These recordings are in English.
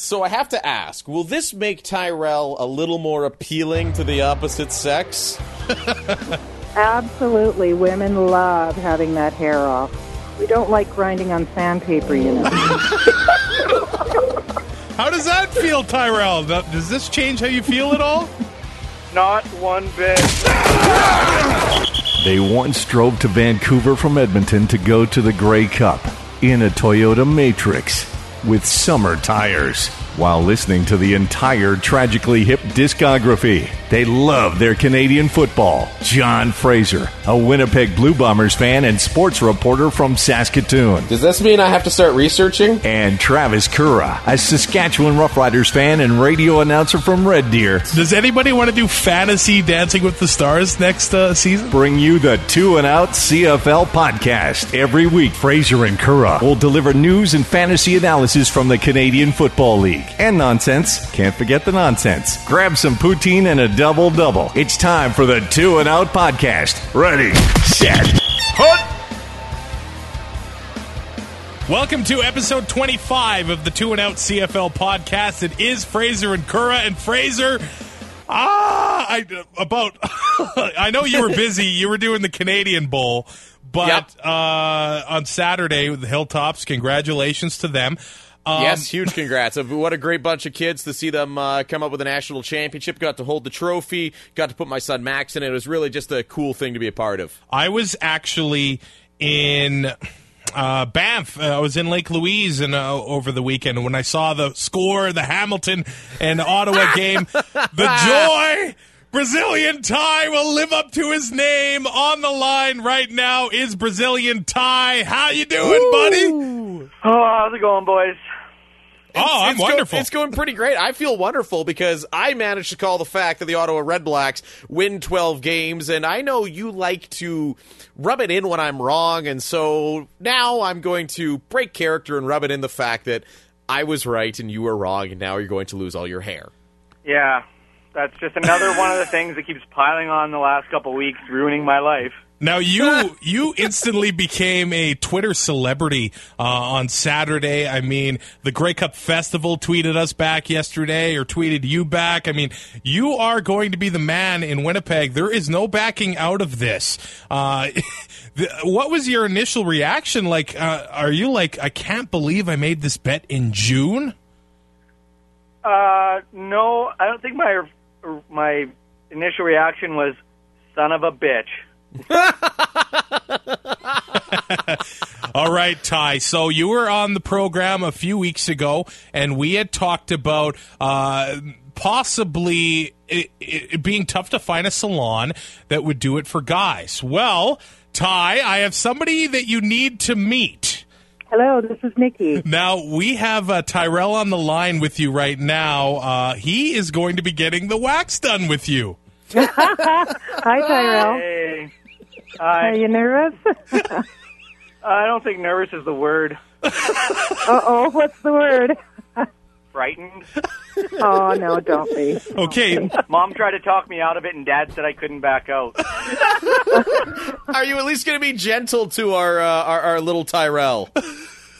So I have to ask, will this make Tyrell a little more appealing to the opposite sex? Absolutely. Women love having that hair off. We don't like grinding on sandpaper, you know. How does that feel, Tyrell? Does this change how you feel at all? Not one bit. They once drove to Vancouver from Edmonton to go to the Grey Cup in a Toyota Matrix with summer tires while listening to the entire Tragically Hip discography. They love their Canadian football. John Fraser, a Winnipeg Blue Bombers fan and sports reporter from Saskatoon. Does this mean I have to start researching? And Travis Currah, a Saskatchewan Roughriders fan and radio announcer from Red Deer. Does anybody want to do fantasy Dancing with the Stars next uh, season? bring you the Two and Out CFL podcast. Every week, Fraser and Currah will deliver news and fantasy analysis from the Canadian Football League. And nonsense. Can't forget the nonsense. Grab some poutine and a double double. It's time for the Two and Out podcast. Ready, set, hut. Welcome to episode 25 of the Two and Out CFL podcast. It is Fraser and Currah. And Fraser, ah, I, about, I know you were busy. You were doing the Canadian Bowl, but Yep. uh, on Saturday with the Hilltops, congratulations to them. Um, yes, huge congrats. What a great bunch of kids to see them uh, come up with a national championship. Got to hold the trophy, got to put my son Max in it. It was really just a cool thing to be a part of. I was actually in uh, Banff. Uh, I was in Lake Louise and uh, over the weekend. When I saw the score, the Hamilton and Ottawa game, the joy. Brazilian Ty will live up to his name. On the line right now is Brazilian Ty. How you doing, buddy? Oh, how's it going, boys? Oh, I'm it's go- wonderful. it's going pretty great. I feel wonderful because I managed to call the fact that the Ottawa Red Blacks win 12 games, and I know you like to rub it in when I'm wrong, and so now I'm going to break character and rub it in the fact that I was right and you were wrong, and now you're going to lose all your hair. Yeah, that's just another one of the things that keeps piling on the last couple weeks, ruining my life. Now you you instantly became a Twitter celebrity uh, on Saturday. I mean, the Grey Cup Festival tweeted us back yesterday, or tweeted you back. I mean, you are going to be the man in Winnipeg. There is no backing out of this. Uh, the, what was your initial reaction? Like, uh, are you like, I can't believe I made this bet in June? Uh, no, I don't think my my initial reaction was "son of a bitch." All right, Ty. So you were on the program a few weeks ago, and we had talked about uh, possibly it, it being tough to find a salon that would do it for guys. Well, Ty, I have somebody that you need to meet. Hello, this is Nikki. Now, we have uh, Tyrell on the line with you right now. Uh, he is going to be getting the wax done with you. Hi, Tyrell. Hey, Are you nervous? I don't think nervous is the word. Uh-oh, what's the word? Frightened. Oh, no, don't be. Okay, Mom tried to talk me out of it, and Dad said I couldn't back out. Are you at least going to be gentle to our, uh, our our little Tyrell?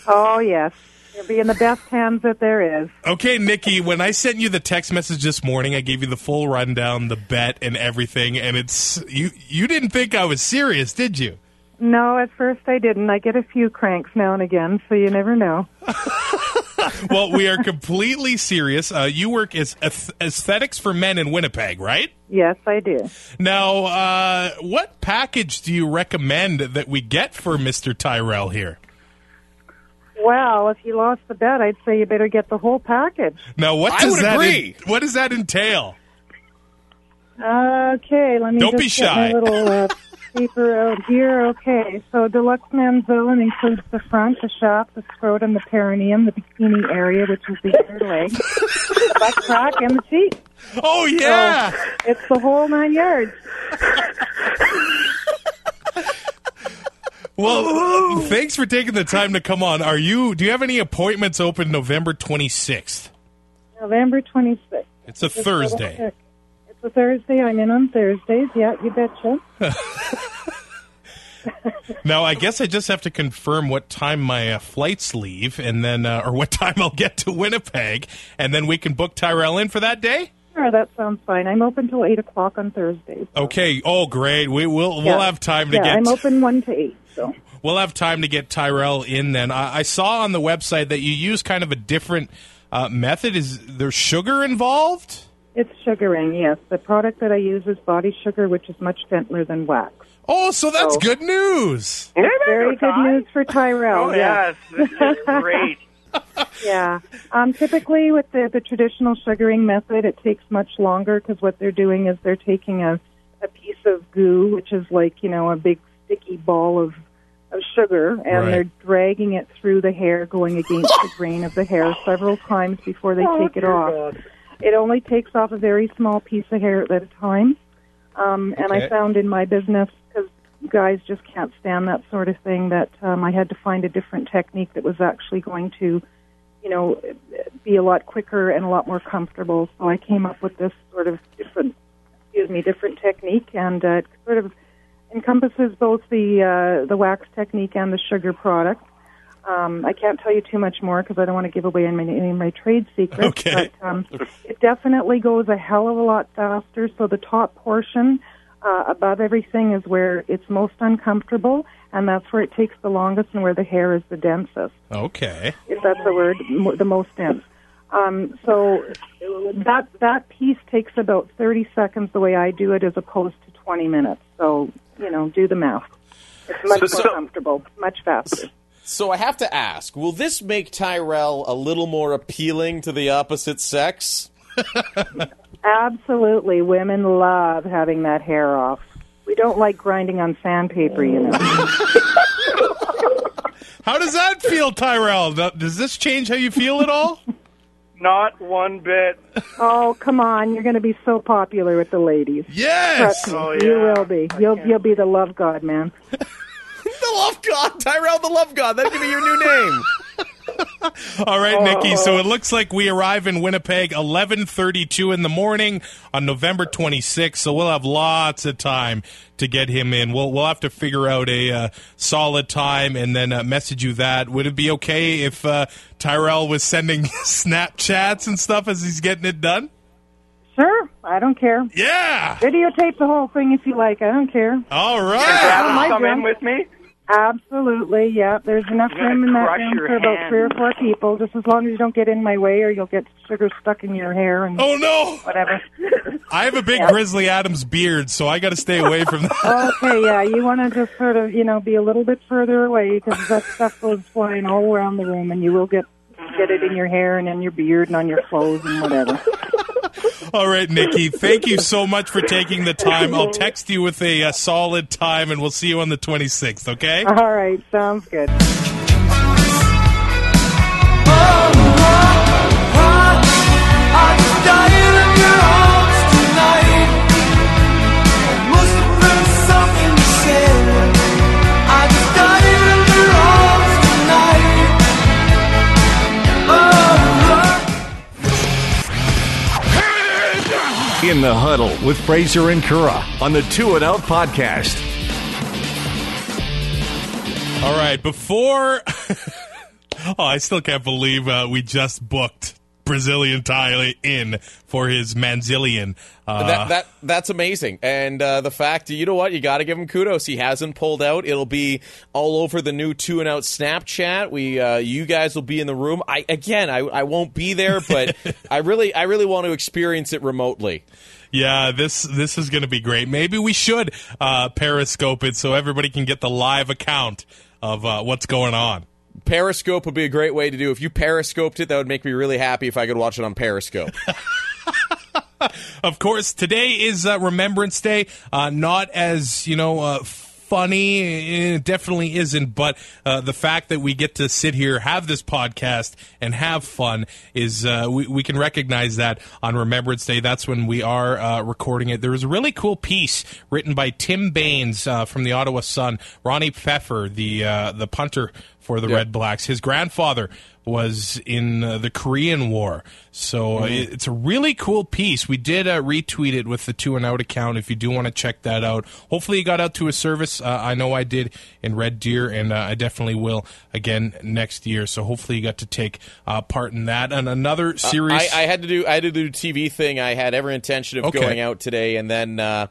Oh, yes. You'll be in the best hands that there is. okay, Nikki. When I sent you the text message this morning, I gave you the full rundown, the bet, and everything. And it's you. You didn't think I was serious, did you? No, at first I didn't. I get a few cranks now and again, so you never know. well, we are completely serious. Uh, you work as aesthetics for men in Winnipeg, right? Yes, I do. Now, uh, what package do you recommend that we get for Mr. Tyrell here? Well, if you lost the bet, I'd say you better get the whole package. Now, what I does would that agree. en- what does that entail? Okay, let me Don't just be get shy. my little uh, paper out here. Okay, so deluxe men's zone includes the front, the shaft, the scrotum, the perineum, the bikini area, which is the inner leg, the butt crack, and the cheek. Oh yeah, It's the whole nine yards. well, thanks for taking the time to come on. Are you? Do you have any appointments open November twenty sixth? November 26th. It's a Thursday. It's a Thursday. I'm in on Thursdays. Yeah, you betcha. Now, I guess I just have to confirm what time my uh, flights leave, and then, uh, or what time I'll get to Winnipeg, and then we can book Tyrell in for that day. Sure, that sounds fine. I'm open till eight o'clock on Thursdays. Okay. Oh, great. We will. We'll have time to yeah, get. I'm open one to eight. So We'll have time to get Tyrell in. Then I, I saw on the website that you use kind of a different uh, method. Is there sugar involved? it's sugaring. Yes, the product that I use is body sugar, which is much gentler than wax. Oh, so that's Oh. good news. Very good news for Tyrell. Oh, yeah. yes. This is great. Yeah. Um, typically, with the, the traditional sugaring method, it takes much longer because what they're doing is they're taking a, a piece of goo, which is like, you know, a big sticky ball of, of sugar, and Right. they're dragging it through the hair, going against the grain of the hair several times before they take it off. It only takes off a very small piece of hair at a time. Um, and Okay. I found in my business, because guys just can't stand that sort of thing, that um, I had to find a different technique that was actually going to, you know, be a lot quicker and a lot more comfortable. So I came up with this sort of different, excuse me, different technique, and uh, it sort of encompasses both the uh, the wax technique and the sugar product. Um, I can't tell you too much more because I don't want to give away any, any of my trade secrets. Okay. But um, it definitely goes a hell of a lot faster. So the top portion uh, above everything is where it's most uncomfortable, and that's where it takes the longest and where the hair is the densest Okay. if that's the word, the most dense. Um, so that that piece takes about 30 seconds the way I do it, as opposed to 20 minutes. So you know, do the math. It's much So- more comfortable, much faster. So I have to ask, will this make Tyrell a little more appealing to the opposite sex? Absolutely, women love having that hair off. We don't like grinding on sandpaper, you know. How does that feel, Tyrell? Does this change how you feel at all? Not one bit. oh, come on, you're going to be so popular with the ladies. Yes. Trust me, Oh, you will be. You'll you'll be the love god, man. The Love God, Tyrell the Love God. That could be your new name. All right, Nikki. So it looks like we arrive in Winnipeg 11:32 in the morning on November 26th. So we'll have lots of time to get him in. We'll we'll have to figure out a uh, solid time and then uh, message you that. Would it be okay if uh, Tyrell was sending Snapchats and stuff as he's getting it done? Sure, I don't care. Yeah. Videotape the whole thing if you like. I don't care. All right. Have right. come in with me. Absolutely, yeah. There's enough room in that room your for about three or four people, just as long as you don't get in my way or you'll get sugar stuck in your hair and Oh no. whatever. I have a big Grizzly Adams beard, so I got to stay away from that. okay, yeah, you want to just sort of, you know, be a little bit further away because that stuff goes flying all around the room and you will get get it in your hair and in your beard and on your clothes and whatever. All right, Nikki. Thank you so much for taking the time. I'll text you with a, uh solid time, and we'll see you on the 26th. Okay? All right, sounds good. Huddle with Fraser and Currah on the Two and Out podcast. All right. Before, oh, I still can't believe uh, we just booked Brazilian Tyler in for his Manzilian. Uh, that that that's amazing, and uh, the fact you know what you got to give him kudos. He hasn't pulled out. It'll be all over the new two and out Snapchat. We uh, you guys will be in the room. I again I, I won't be there, but I really I really want to experience it remotely. Yeah, this this is going to be great. Maybe we should uh, Periscope it so everybody can get the live account of uh, what's going on. Periscope would be a great way to do. If you periscoped it, that would make me really happy if I could watch it on Periscope. Of course, today is uh, Remembrance Day. Uh, not as you know. Uh, Funny, it definitely isn't, but uh, the fact that we get to sit here, have this podcast, and have fun is uh, we, we can recognize that on Remembrance Day. That's when we are uh, recording it. There was a really cool piece written by Tim Baines uh, from the Ottawa Sun, Ronnie Pfeffer, the uh, the punter for the. Red Blacks. His grandfather was in uh, the Korean War. So uh, Mm-hmm. it's a really cool piece. We did uh, retweet it with the Two and Out account. If you do want to check that out, hopefully you got out to a service. Uh, I know I did in Red Deer, and uh, I definitely will again next year. So hopefully you got to take uh, part in that. And another series. I, I had to do I had to do a TV thing. I had every intention of Okay. going out today, and then uh,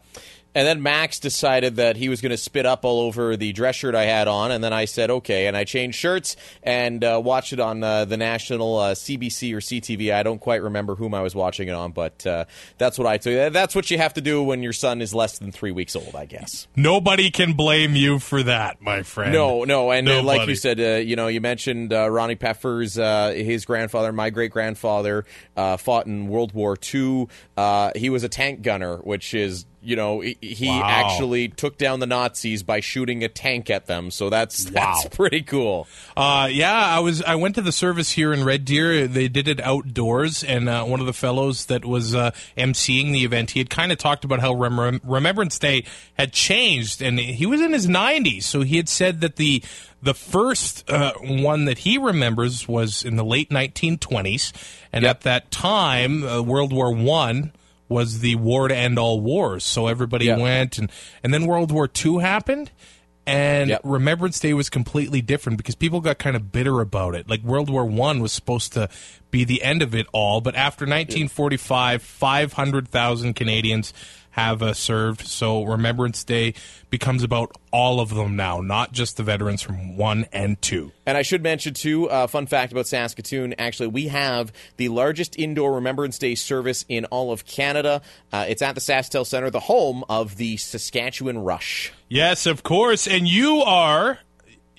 and then Max decided that he was going to spit up all over the dress shirt I had on, and then I said okay, and I changed shirts and uh, watched it on uh, the national uh, CBC or CTV. I don't quite remember whom I was watching it on, but uh, that's what I took. That's what you have to do when your son is less than three weeks old, I guess. Nobody can blame you for that, my friend. No, no, and uh, like you said, uh, you know, you mentioned uh, Ronnie Pfeffer's, uh, his grandfather, my great grandfather, uh, fought in World War II. Uh, he was a tank gunner, which is, you know, he, Wow. actually took down the Nazis by shooting a tank at them. So that's that's Wow. pretty cool. Uh, yeah, I was. I went to the service here in Red Deer. They did it outdoors, and uh, one of the fellows that was uh, emceeing the event, he had kind of talked about how Rem- Remembrance Day had changed, and he was in his 90s. So he had said that the the first uh, one that he remembers was in the late 1920s, and Yep. at that time, uh, World War One was the war to end all wars. So everybody Yep. went, and and then World War Two happened. And Yep. Remembrance Day was completely different because people got kind of bitter about it. Like World War One was supposed to be the end of it all, but after 1945, 500,000 Canadians have uh, served. So Remembrance Day becomes about all of them now, not just the veterans from one and two. And I should mention too, uh, fun fact about Saskatoon. Actually, we have the largest indoor Remembrance Day service in all of Canada. Uh, it's at the SaskTel Center, the home of the Saskatchewan Rush. Yes, of course. And you are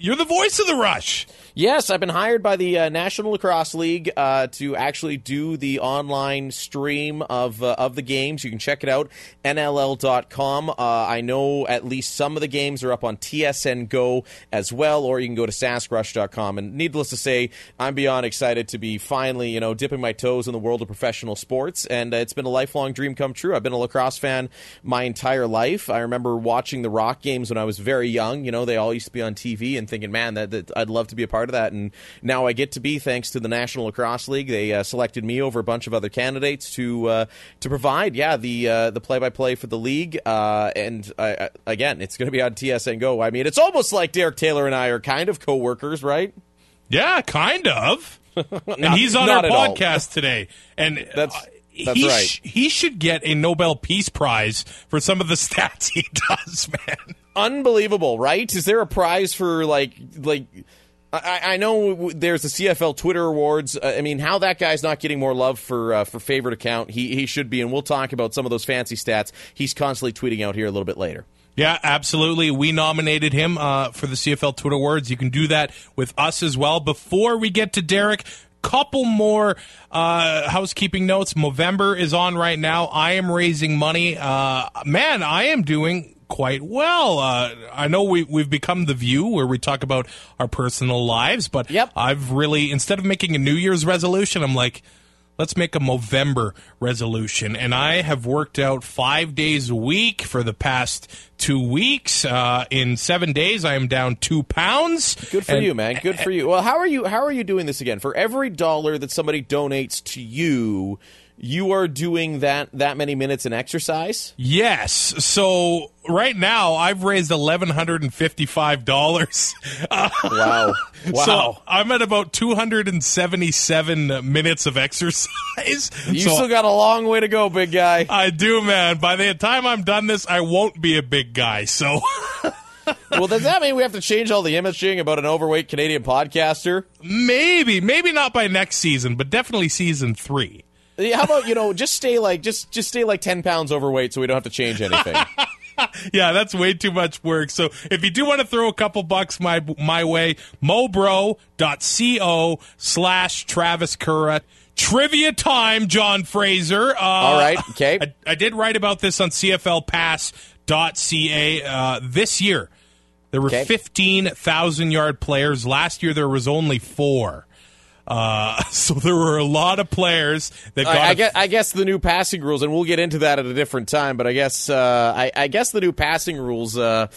you're the voice of the Rush. Yes, I've been hired by the uh, National Lacrosse League uh, to actually do the online stream of uh, of the games. You can check it out nll.com. Uh, I know at least some of the games are up on TSN Go as well, or you can go to saskrush.com. And needless to say, I'm beyond excited to be finally, you know, dipping my toes in the world of professional sports. And uh, it's been a lifelong dream come true. I've been a lacrosse fan my entire life. I remember watching the Rock games when I was very young. You know, they all used to be on TV and thinking, man, that, that I'd love to be a part of that. And now I get to be, thanks to the National Lacrosse League. They uh, selected me over a bunch of other candidates to uh, to provide, yeah, the uh, the play by play for the league. Uh, and I, again, it's going to be on TSN Go. I mean, it's almost like Derek Taylor and I are kind of co-workers, right? Yeah, kind of. and he's on our podcast today. And That's- uh, that's he right. sh- he should get a Nobel Peace Prize for some of the stats he does, man. unbelievable, right? Is there a prize for like like? I, I know there's the CFL Twitter Awards. Uh, I mean, how that guy's not getting more love for uh, for favorite account? He he should be, and we'll talk about some of those fancy stats he's constantly tweeting out here a little bit later. Yeah, absolutely. We nominated him uh, for the CFL Twitter Awards. You can do that with us as well. Before we get to Derek, couple more uh, housekeeping notes. Movember is on right now. I am raising money. Uh, man, I am doing quite well. Uh, I know we, we've become the view where we talk about our personal lives, but Yep. I've really, instead of making a New Year's resolution, I'm like, let's make a November resolution. And I have worked out five days a week for the past two weeks. Uh, in seven days, I am down two pounds. Good for And- you, man. Good for you. Well, how are you? How are you doing this again? For every dollar that somebody donates to you, you are doing that that many minutes in exercise. Yes. So right now, I've raised eleven hundred and fifty-five dollars. Wow, wow. So I'm at about two hundred and seventy-seven minutes of exercise. you So still got a long way to go, big guy. I do, man. By the time I'm done this, I won't be a big guy. So. well, does that mean we have to change all the imaging about an overweight Canadian podcaster? Maybe, maybe not by next season, but definitely season three. Yeah, How about you know just stay like just just stay like ten pounds overweight so we don't have to change anything. Yeah, that's way too much work. So if you do want to throw a couple bucks my my way, mobro.co slash Travis Currah. Trivia time, John Fraser. Uh, All right, okay. I, I did write about this on CFLpass.ca uh, this year. There were Okay. 15,000 yard players. Last year there was only four. Uh, so there were a lot of players that got. I, I guess I guess the new passing rules, and we'll get into that at a different time. But I guess uh, I, I guess the new passing rules. Uh,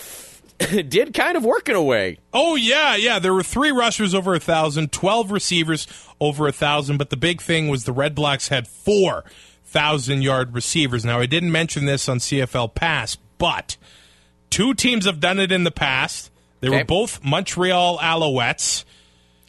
did kind of work in a way. Oh yeah, yeah. There were three rushers over a thousand, twelve receivers over a thousand, but the big thing was the Red Blacks had four thousand yard receivers. Now I didn't mention this on CFL Pass, but two teams have done it in the past. They Okay. were both Montreal Alouettes.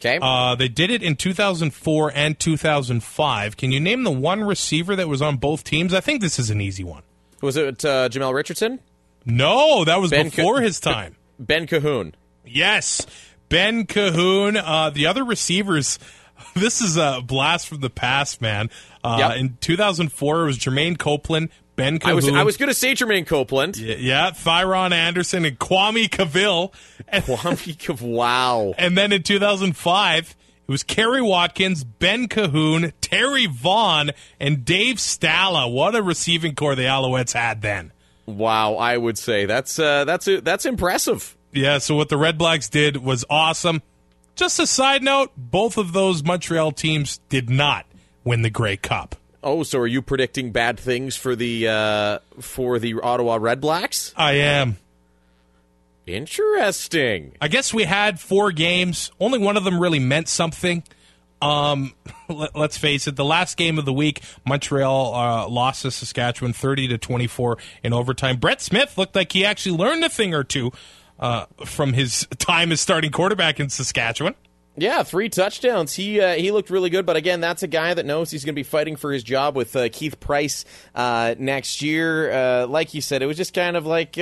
Okay. Uh, they did it in 2004 and 2005. Can you name the one receiver that was on both teams? I think this is an easy one. was it uh, Jamel Richardson? No, that was Ben before Ca- his time. Ben Cahoon. Yes, Ben Cahoon. Uh, the other receivers. This is a blast from the past, man. Uh, Yep. In 2004, it was Jermaine Copeland, Ben Cahoon. I was I was going to say Jermaine Copeland. Y- yeah, Thyron Anderson and Kwame Cavil. And, Kwame, wow. and then in 2005, it was Kerry Watkins, Ben Cahoon, Terry Vaughn, and Dave Stala. What a receiving core the Alouettes had then. Wow, I would say that's uh, that's that's impressive. Yeah, so what the Red Blacks did was awesome. Just a side note, both of those Montreal teams did not win the Grey Cup. Oh, so are you predicting bad things for the uh, for the Ottawa Red Blacks? I am. Interesting. I guess we had four games. Only one of them really meant something. Um, let, us face it. The last game of the week, Montreal uh, lost to Saskatchewan, thirty to twenty-four in overtime. Brett Smith looked like he actually learned a thing or two uh, from his time as starting quarterback in Saskatchewan. Yeah, three touchdowns. He uh, he looked really good, but again, that's a guy that knows he's going to be fighting for his job with uh, Keith Price uh, next year. Uh, like you said, it was just kind of like, uh,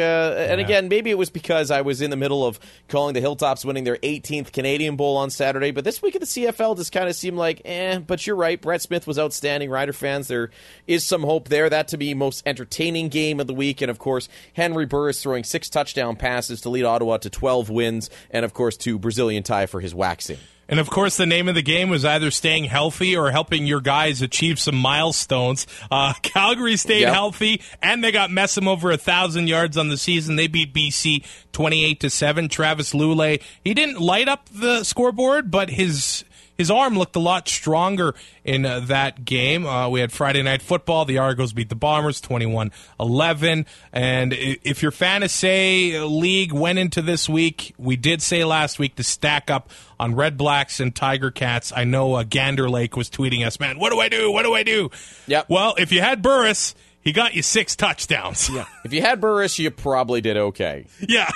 and again, maybe it was because I was in the middle of calling the Hilltops winning their 18th Canadian Bowl on Saturday. But this week at the CFL just kind of seemed like, eh. But you're right, Brett Smith was outstanding. Rider fans, there is some hope there. That to be most entertaining game of the week, and of course, Henry Burris throwing six touchdown passes to lead Ottawa to 12 wins, and of course to Brazilian Ty for his waxing. And of course, the name of the game was either staying healthy or helping your guys achieve some milestones. Uh, Calgary stayed Yep. healthy, and they got Messam over a thousand yards on the season. They beat BC twenty-eight to seven. Travis Lulay, he didn't light up the scoreboard, but his his arm looked a lot stronger in uh, that game. Uh, we had Friday Night Football. The Argos beat the Bombers 21 11. And if your fantasy league went into this week, we did say last week to stack up on Red Blacks and Tiger Cats. I know uh, Gander Lake was tweeting us, man, what do I do? What do I do? Yep. Well, if you had Burris, he got you six touchdowns. Yeah. If you had Burris, you probably did okay. Yeah,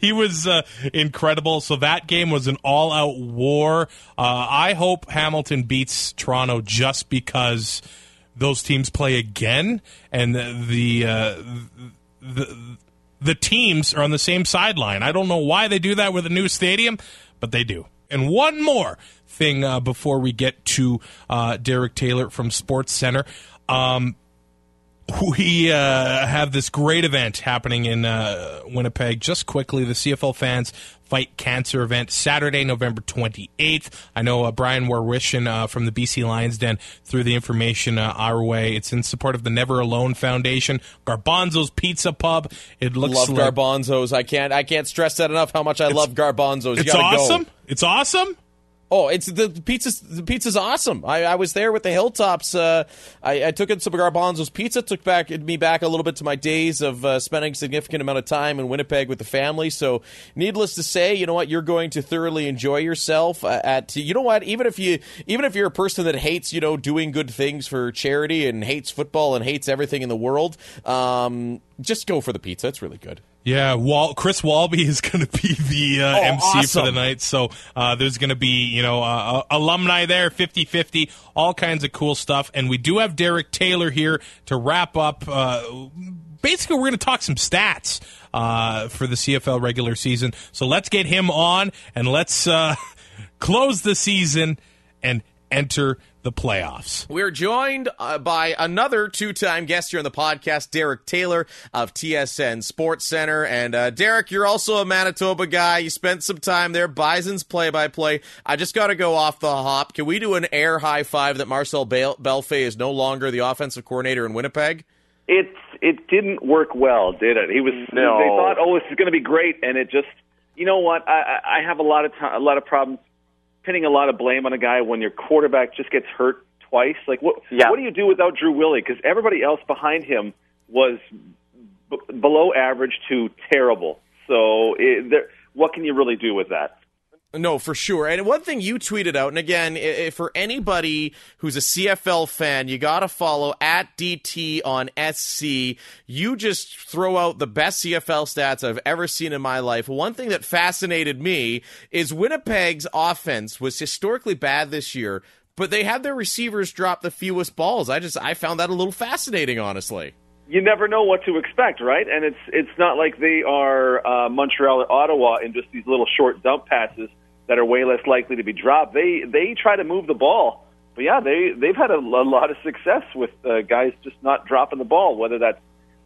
he was uh, incredible. So that game was an all-out war. Uh, I hope Hamilton beats Toronto just because those teams play again, and the the, uh, the the teams are on the same sideline. I don't know why they do that with a new stadium, but they do. And one more thing uh, before we get to uh, Derek Taylor from SportsCentre. Um, we uh, have this great event happening in uh, Winnipeg. Just quickly, the CFL fans fight cancer event Saturday, November 28th. I know uh, Brian Warwishin uh, from the BC Lions Den threw the information uh, our way. It's in support of the Never Alone Foundation, Garbanzo's Pizza Pub. It looks love like garbanzos. I can't I can't stress that enough. How much I love garbanzos. You it's gotta go. awesome. It's awesome. Oh, it's the pizza's the pizza's awesome. I, I was there with the Hilltops. Uh, I, I took in some garbanzos pizza. Took back me back a little bit to my days of uh, spending a significant amount of time in Winnipeg with the family. So, needless to say, you know what, you're going to thoroughly enjoy yourself uh, at. You know what, even if you even if you're a person that hates you know doing good things for charity and hates football and hates everything in the world, um, just go for the pizza. It's really good. Yeah, Wal- Chris Walby is going to be the uh, Oh, MC for awesome. the night. So uh, there's going to be, you know, uh, uh, alumni there, 50 50, all kinds of cool stuff. And we do have Derek Taylor here to wrap up. Uh, basically, we're going to talk some stats uh, for the CFL regular season. So let's get him on and let's uh, close the season and enter the playoffs. We're joined uh, by another two-time guest here on the podcast, Derek Taylor of TSN SportsCentre. And uh, Derek, you're also a Manitoba guy. You spent some time there. Bison's play-by-play. I just got to go off the hop. Can we do an air high five that Marcel Bel- Bellefeuille is no longer the offensive coordinator in Winnipeg? it it didn't work well, did it? He was. No. They thought, oh, this is going to be great, and it just. You know what? I I I have a lot of time, a lot of problems pinning a lot of blame on a guy when your quarterback just gets hurt twice. Like what? Yeah. What do you do without Drew Willy? Because everybody else behind him was b- below average to terrible. So it, there, what can you really do with that? No, for sure. And one thing you tweeted out, and again, for anybody who's a CFL fan, you got to follow at DT on SC. You just throw out the best CFL stats I've ever seen in my life. One thing that fascinated me is Winnipeg's offense was historically bad this year, but they had their receivers drop the fewest balls. I just I found that a little fascinating, honestly. you never know what to expect, right? And it's it's not like they are uh, Montreal or Ottawa in just these little short dump passes that are way less likely to be dropped. They they try to move the ball, but yeah, they they've had a, a lot of success with uh, guys just not dropping the ball. Whether that's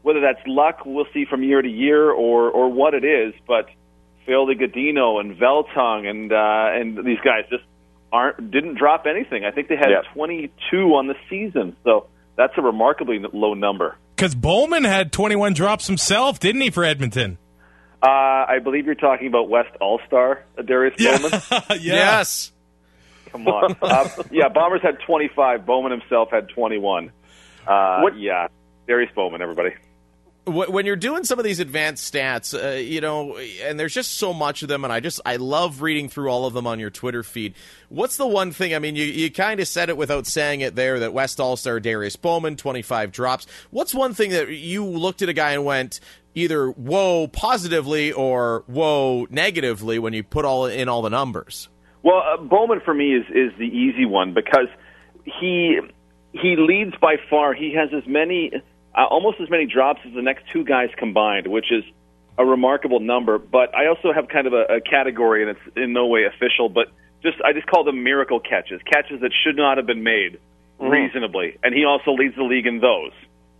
whether that's luck, we'll see from year to year, or or what it is. But Feoli-Gudino and Veltung and uh, and these guys just aren't didn't drop anything. I think they had Yeah. 22 on the season, so that's a remarkably low number. Because Bowman had 21 drops himself, didn't he, for Edmonton? Uh, I believe you're talking about West All Star Darius Bowman. Yes. Come on, uh, yeah. Bombers had 25. Bowman himself had 21. Uh, What- Yeah, Darius Bowman. Everybody. When you're doing some of these advanced stats, uh, you know, and there's just so much of them, and I just I love reading through all of them on your Twitter feed. What's the one thing? I mean, you you kind of said it without saying it there that West All Star Darius Bowman 25 drops. What's one thing that you looked at a guy and went either whoa positively or whoa negatively when you put all in all the numbers? Well, uh, Bowman for me is is the easy one because he he leads by far. He has as many, uh, almost as many drops as the next two guys combined, which is a remarkable number. But I also have kind of a, a category, and it's in no way official, but just I just call them miracle catches, catches that should not have been made reasonably, and he also leads the league in those.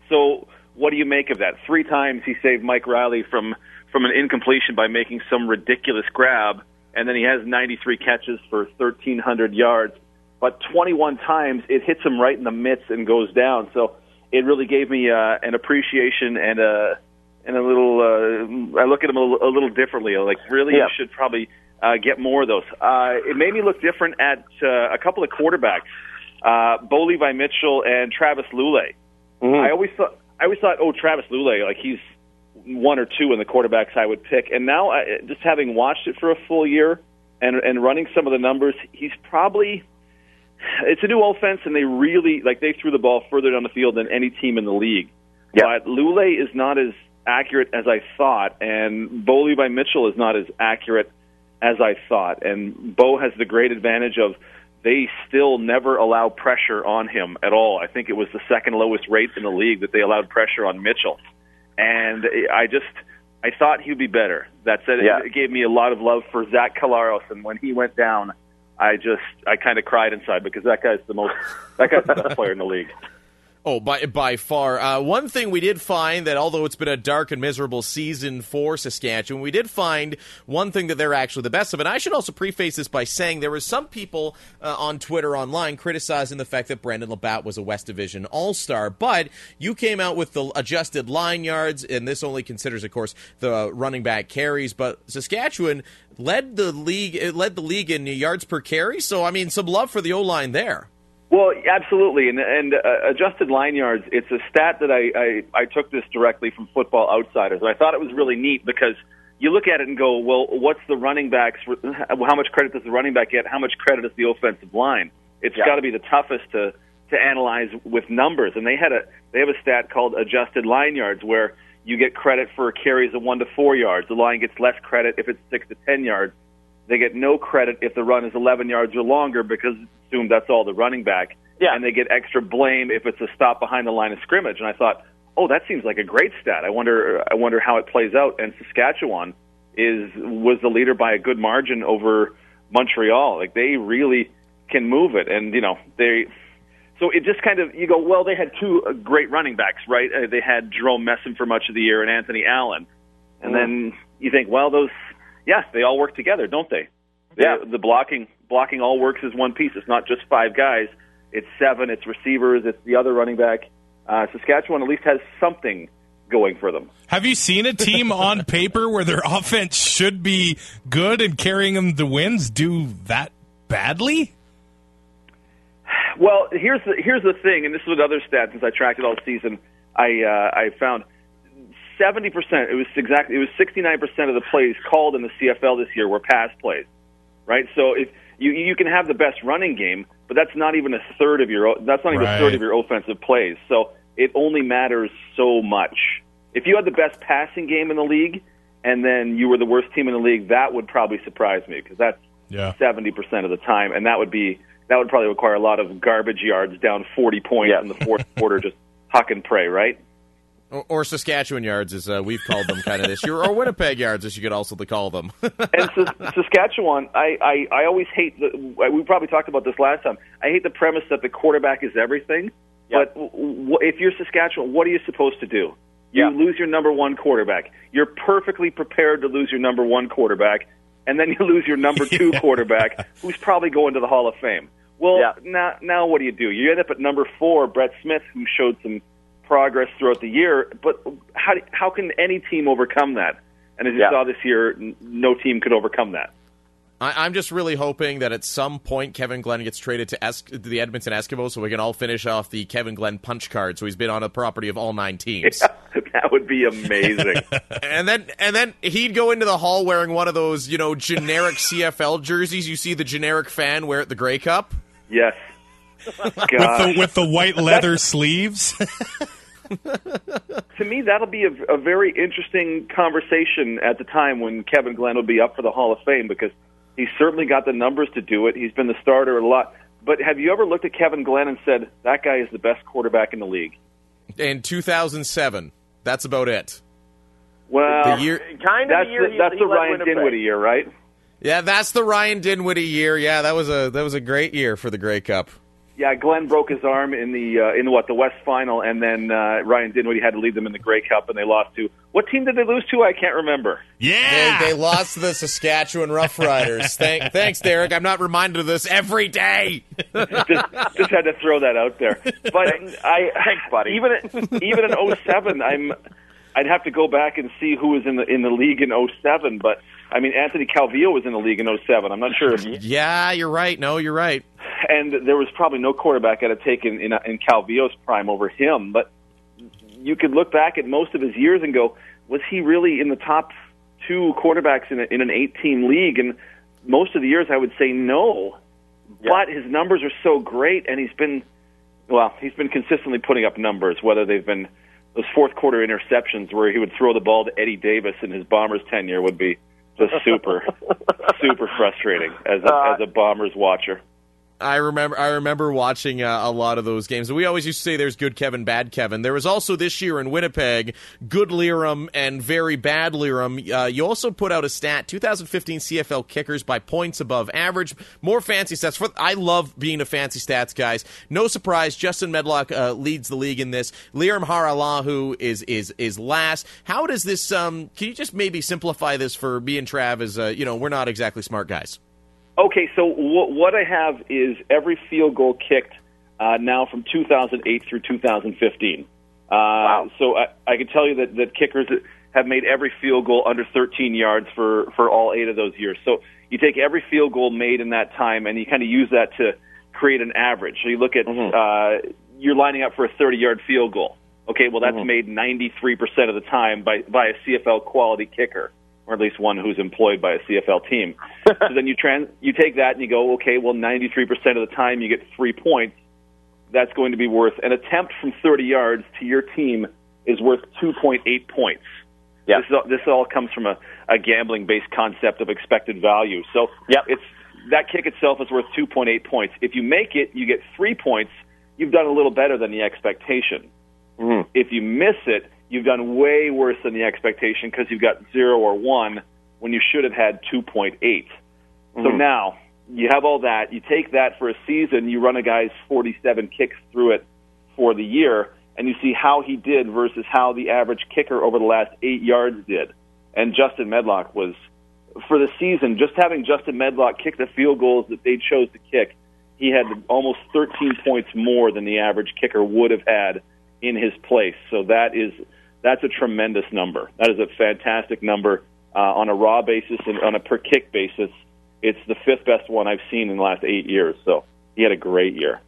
So what do you make of that? Three times he saved Mike Reilly from from an incompletion by making some ridiculous grab, and then he has 93 catches for 1,300 yards. But 21 times it hits him right in the mitts and goes down. So it really gave me uh, an appreciation and a and a little. Uh, I look at him a little, a little differently. Like really, Yeah. you should probably uh, get more of those. Uh, it made me look different at uh, a couple of quarterbacks, uh, Bo Levi Mitchell and Travis Lulay. I always thought I always thought, oh, Travis Lulay, like he's one or two in the quarterbacks I would pick. And now, I, just having watched it for a full year and and running some of the numbers, he's probably it's a new offense, and they really like they threw the ball further down the field than any team in the league. Yeah. But Lulay is not as accurate as I thought, and Bo Levi Mitchell is not as accurate as I thought. And Bo has the great advantage of they still never allow pressure on him at all. I think it was the second lowest rate in the league that they allowed pressure on Mitchell. And I just I thought he'd be better. That said, Yeah. it gave me a lot of love for Zach Collaros, and when he went down, I just I kind of cried inside because that guy's the most that guy's the best player in the league. Oh, by by far. Uh, one thing we did find that although it's been a dark and miserable season for Saskatchewan, we did find one thing that they're actually the best of. And I should also preface this by saying there were some people uh, on Twitter online criticizing the fact that Brendon LaBatte was a West Division All Star, but you came out with the adjusted line yards, and this only considers, of course, the running back carries. But Saskatchewan led the league led the league in yards per carry. So I mean, some love for the O line there. Well, absolutely, and and uh, adjusted line yards. It's a stat that I, I I took this directly from Football Outsiders, I thought it was really neat because you look at it and go, well, what's the running backs? How much credit does the running back get? How much credit is the offensive line? It's Yeah. got to be the toughest to to analyze with numbers, and they had a they have a stat called adjusted line yards where you get credit for carries of one to four yards. The line gets less credit if it's six to ten yards. They get no credit if the run is 11 yards or longer because it's assumed that's all the running back. Yeah. And they get extra blame if it's a stop behind the line of scrimmage. And I thought, oh, that seems like a great stat. I wonder, I wonder how it plays out. And Saskatchewan is was the leader by a good margin over Montreal. Like they really can move it, and you know they. So it just kind of you go, well, they had two great running backs, right? Uh, they had Jerome Messam for much of the year and Anthony Allen, and then you think, well, those, yeah, they all work together, don't they? They- Yeah. The blocking blocking all works as one piece. It's not just five guys. It's seven. It's receivers. It's the other running back. Uh, Saskatchewan at least has something going for them. Have you seen a team on paper where their offense should be good and carrying them the wins do that badly? Well, here's the here's the thing, and this is another stat since I tracked it all season. I uh, I found seventy percent. It was exactly. It was sixty nine percent of the plays called in the CFL this year were pass plays, right? So if you you can have the best running game, but that's not even a third of your. That's not even Right. a third of your offensive plays. So it only matters so much. If you had the best passing game in the league, and then you were the worst team in the league, that would probably surprise me because that's Yeah. seventy percent of the time, and that would be that would probably require a lot of garbage yards down forty points Yeah. in the fourth quarter, just huck and pray, right? Or, or Saskatchewan yards, as uh, we've called them kind of this year, or Winnipeg yards, as you could also call them. and Sas- Saskatchewan, I, I, I always hate the. We probably talked about this last time. I hate the premise that the quarterback is everything. Yep. But w- w- if you're Saskatchewan, what are you supposed to do? You Yeah. lose your number one quarterback. You're perfectly prepared to lose your number one quarterback, and then you lose your number two quarterback, who's probably going to the Hall of Fame. Well, Yeah. now now what do you do? You end up at number four, Brett Smith, who showed some progress throughout the year. But how how can any team overcome that? And as you Yeah. saw this year, n- no team could overcome that. I, I'm just really hoping that at some point Kevin Glenn gets traded to, es- to the Edmonton Eskimos so we can all finish off the Kevin Glenn punch card. So he's been on the property of all nine teams. that would be amazing. And then and then he'd go into the hall wearing one of those, you know, generic CFL jerseys you see the generic fan wear at the Grey Cup. yes. With the, with the white leather sleeves. to me, that'll be a, a very interesting conversation at the time when Kevin Glenn will be up for the Hall of Fame because he's certainly got the numbers to do it. He's been the starter a lot. But have you ever looked at Kevin Glenn and said that guy is the best quarterback in the league? In 2007. That's about it. Well, The year Kind of that's the year the, he, that's he the Ryan Winnipeg. Dinwiddie year, right? Yeah, that's the Ryan Dinwiddie year. Yeah, that was a that was a great year for the Grey Cup. Yeah, Glenn broke his arm in the uh, in what the West Final, and then uh, Ryan Dinwiddie had to lead them in the Grey Cup, and they lost to what team did they lose to? I can't remember. Yeah. They, they lost to the Saskatchewan Roughriders. Thank, thanks, Derek. I'm not reminded of this every day. just, just had to throw that out there. But I, Thanks, buddy. Even at, even in 07, I'm, I'd have to go back and see who was in the in the league in 07. But I mean, Anthony Calvillo was in the league in 07. I'm not sure, if, Yeah, you're right. No, you're right. and there was probably no quarterback I'd have taken in in Calvillo's prime over him. But you could look back at most of his years and go, was he really in the top two quarterbacks in, a, in an 18 league? And most of the years, I would say no. But his numbers are so great, and he's been, well, he's been consistently putting up numbers. Whether they've been those fourth quarter interceptions where he would throw the ball to Eddie Davis in his Bombers tenure would be just super, super frustrating as a, Uh, as a Bombers watcher. I remember. I remember watching uh, a lot of those games. We always used to say there's good Kevin, bad Kevin. There was also this year in Winnipeg, good Lirim and very bad Lirim. Uh, you also put out a stat: 2015 CFL kickers by points above average. More fancy stats. For I love being a fancy stats guys. No surprise, Justin Medlock uh, leads the league in this. Lirim Hajrullahu is is is last. How does this? Um, can you just maybe simplify this for me and Trav? As uh, you know, we're not exactly smart guys. Okay, so wh- what I have is every field goal kicked uh, now from 2008 through 2015. Uh, wow. So I, I can tell you that, that kickers have made every field goal under 13 yards for, for all eight of those years. So you take every field goal made in that time and you kind of use that to create an average. So you look at uh, you're lining up for a 30 yard field goal. Okay, well that's made 93% of the time by by a CFL quality kicker, or at least one who's employed by a CFL team. so then you trans you take that and you go, okay, well 93% of the time you get three points. That's going to be worth an attempt from 30 yards to your team is worth 2.8 points. Yeah. This, is all, this all comes from a, a gambling based concept of expected value. So Yep. it's that kick itself is worth 2.8 points. If you make it, you get three points. You've done a little better than the expectation. Mhm. If you miss it, you've done way worse than the expectation because you've got zero or one when you should have had 2.8. So mm-hmm. now you have all that. You take that for a season. You run a guy's 47 kicks through it for the year, and you see how he did versus how the average kicker over the last eight yards did. And Justin Medlock was for the season. Just having Justin Medlock kick the field goals that they chose to kick, he had almost 13 points more than the average kicker would have had in his place. So that is that's a tremendous number. That is a fantastic number uh, on a raw basis and on a per kick basis. It's the fifth best one I've seen in the last eight years. So he had a great year.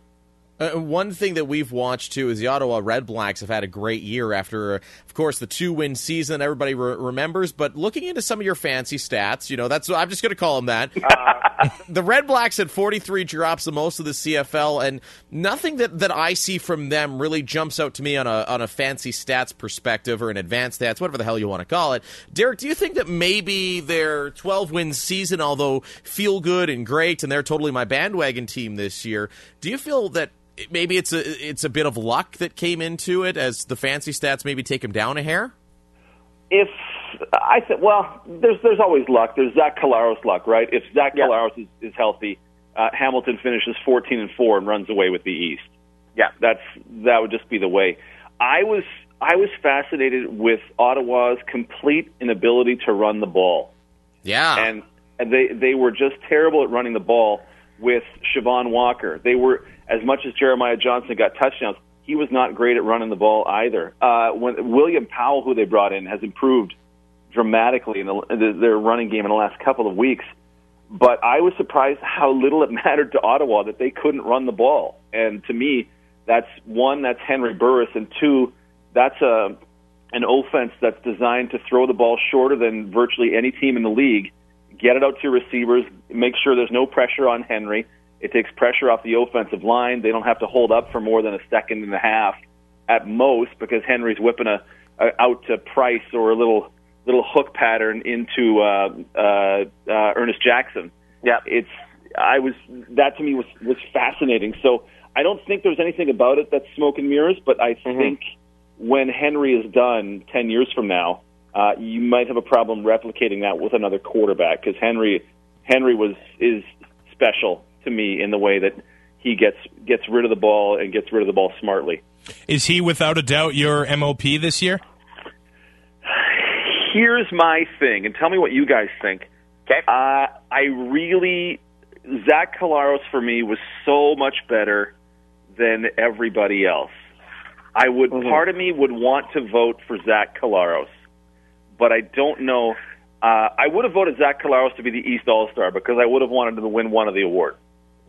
Uh, one thing that we've watched too is the Ottawa Red Blacks have had a great year after, of course, the two-win season everybody re- remembers. But looking into some of your fancy stats, you know, that's I'm just going to call them that. Uh, the Red Blacks had 43 drops, the most of the CFL, and nothing that, that I see from them really jumps out to me on a on a fancy stats perspective or an advanced stats, whatever the hell you want to call it. Derek, do you think that maybe their 12-win season, although feel good and great, and they're totally my bandwagon team this year, do you feel that maybe it's a it's a bit of luck that came into it as the fancy stats maybe take him down a hair. If I said, well, there's there's always luck. There's Zach Collaros luck, right? If Zach yeah. Collaros is, is healthy, uh, Hamilton finishes 14 and four and runs away with the East. Yeah, that's that would just be the way. I was I was fascinated with Ottawa's complete inability to run the ball. Yeah, and, and they they were just terrible at running the ball with Chevon Walker. They were as much as Jeremiah Johnson got touchdowns, he was not great at running the ball either. Uh, when William Powell, who they brought in, has improved dramatically in, the, their running game in the last couple of weeks. But I was surprised how little it mattered to Ottawa that they couldn't run the ball. And to me, that's one, that's Henry Burris, and two, that's a an offense that's designed to throw the ball shorter than virtually any team in the league, get it out to your receivers, make sure there's no pressure on Henry, it takes pressure off the offensive line. They don't have to hold up for more than a second and a half at most because Henry's whipping a, a out to Price or a little little hook pattern into uh, uh, uh, Ernest Jackson. Yeah, it's I was that to me was was fascinating. So I don't think there's anything about it that's smoke and mirrors, but I mm-hmm. think when Henry is done ten years from now, uh, you might have a problem replicating that with another quarterback because Henry Henry was is special to me in the way that he gets gets rid of the ball and gets rid of the ball smartly. Is he without a doubt your MOP this year? Here's my thing, and tell me what you guys think. Okay. Uh, I really Zach Collaros for me was so much better than everybody else. I would mm-hmm. part of me would want to vote for Zach Collaros, but I don't know. Uh, I would have voted Zach Collaros to be the East All Star because I would have wanted him to win one of the awards.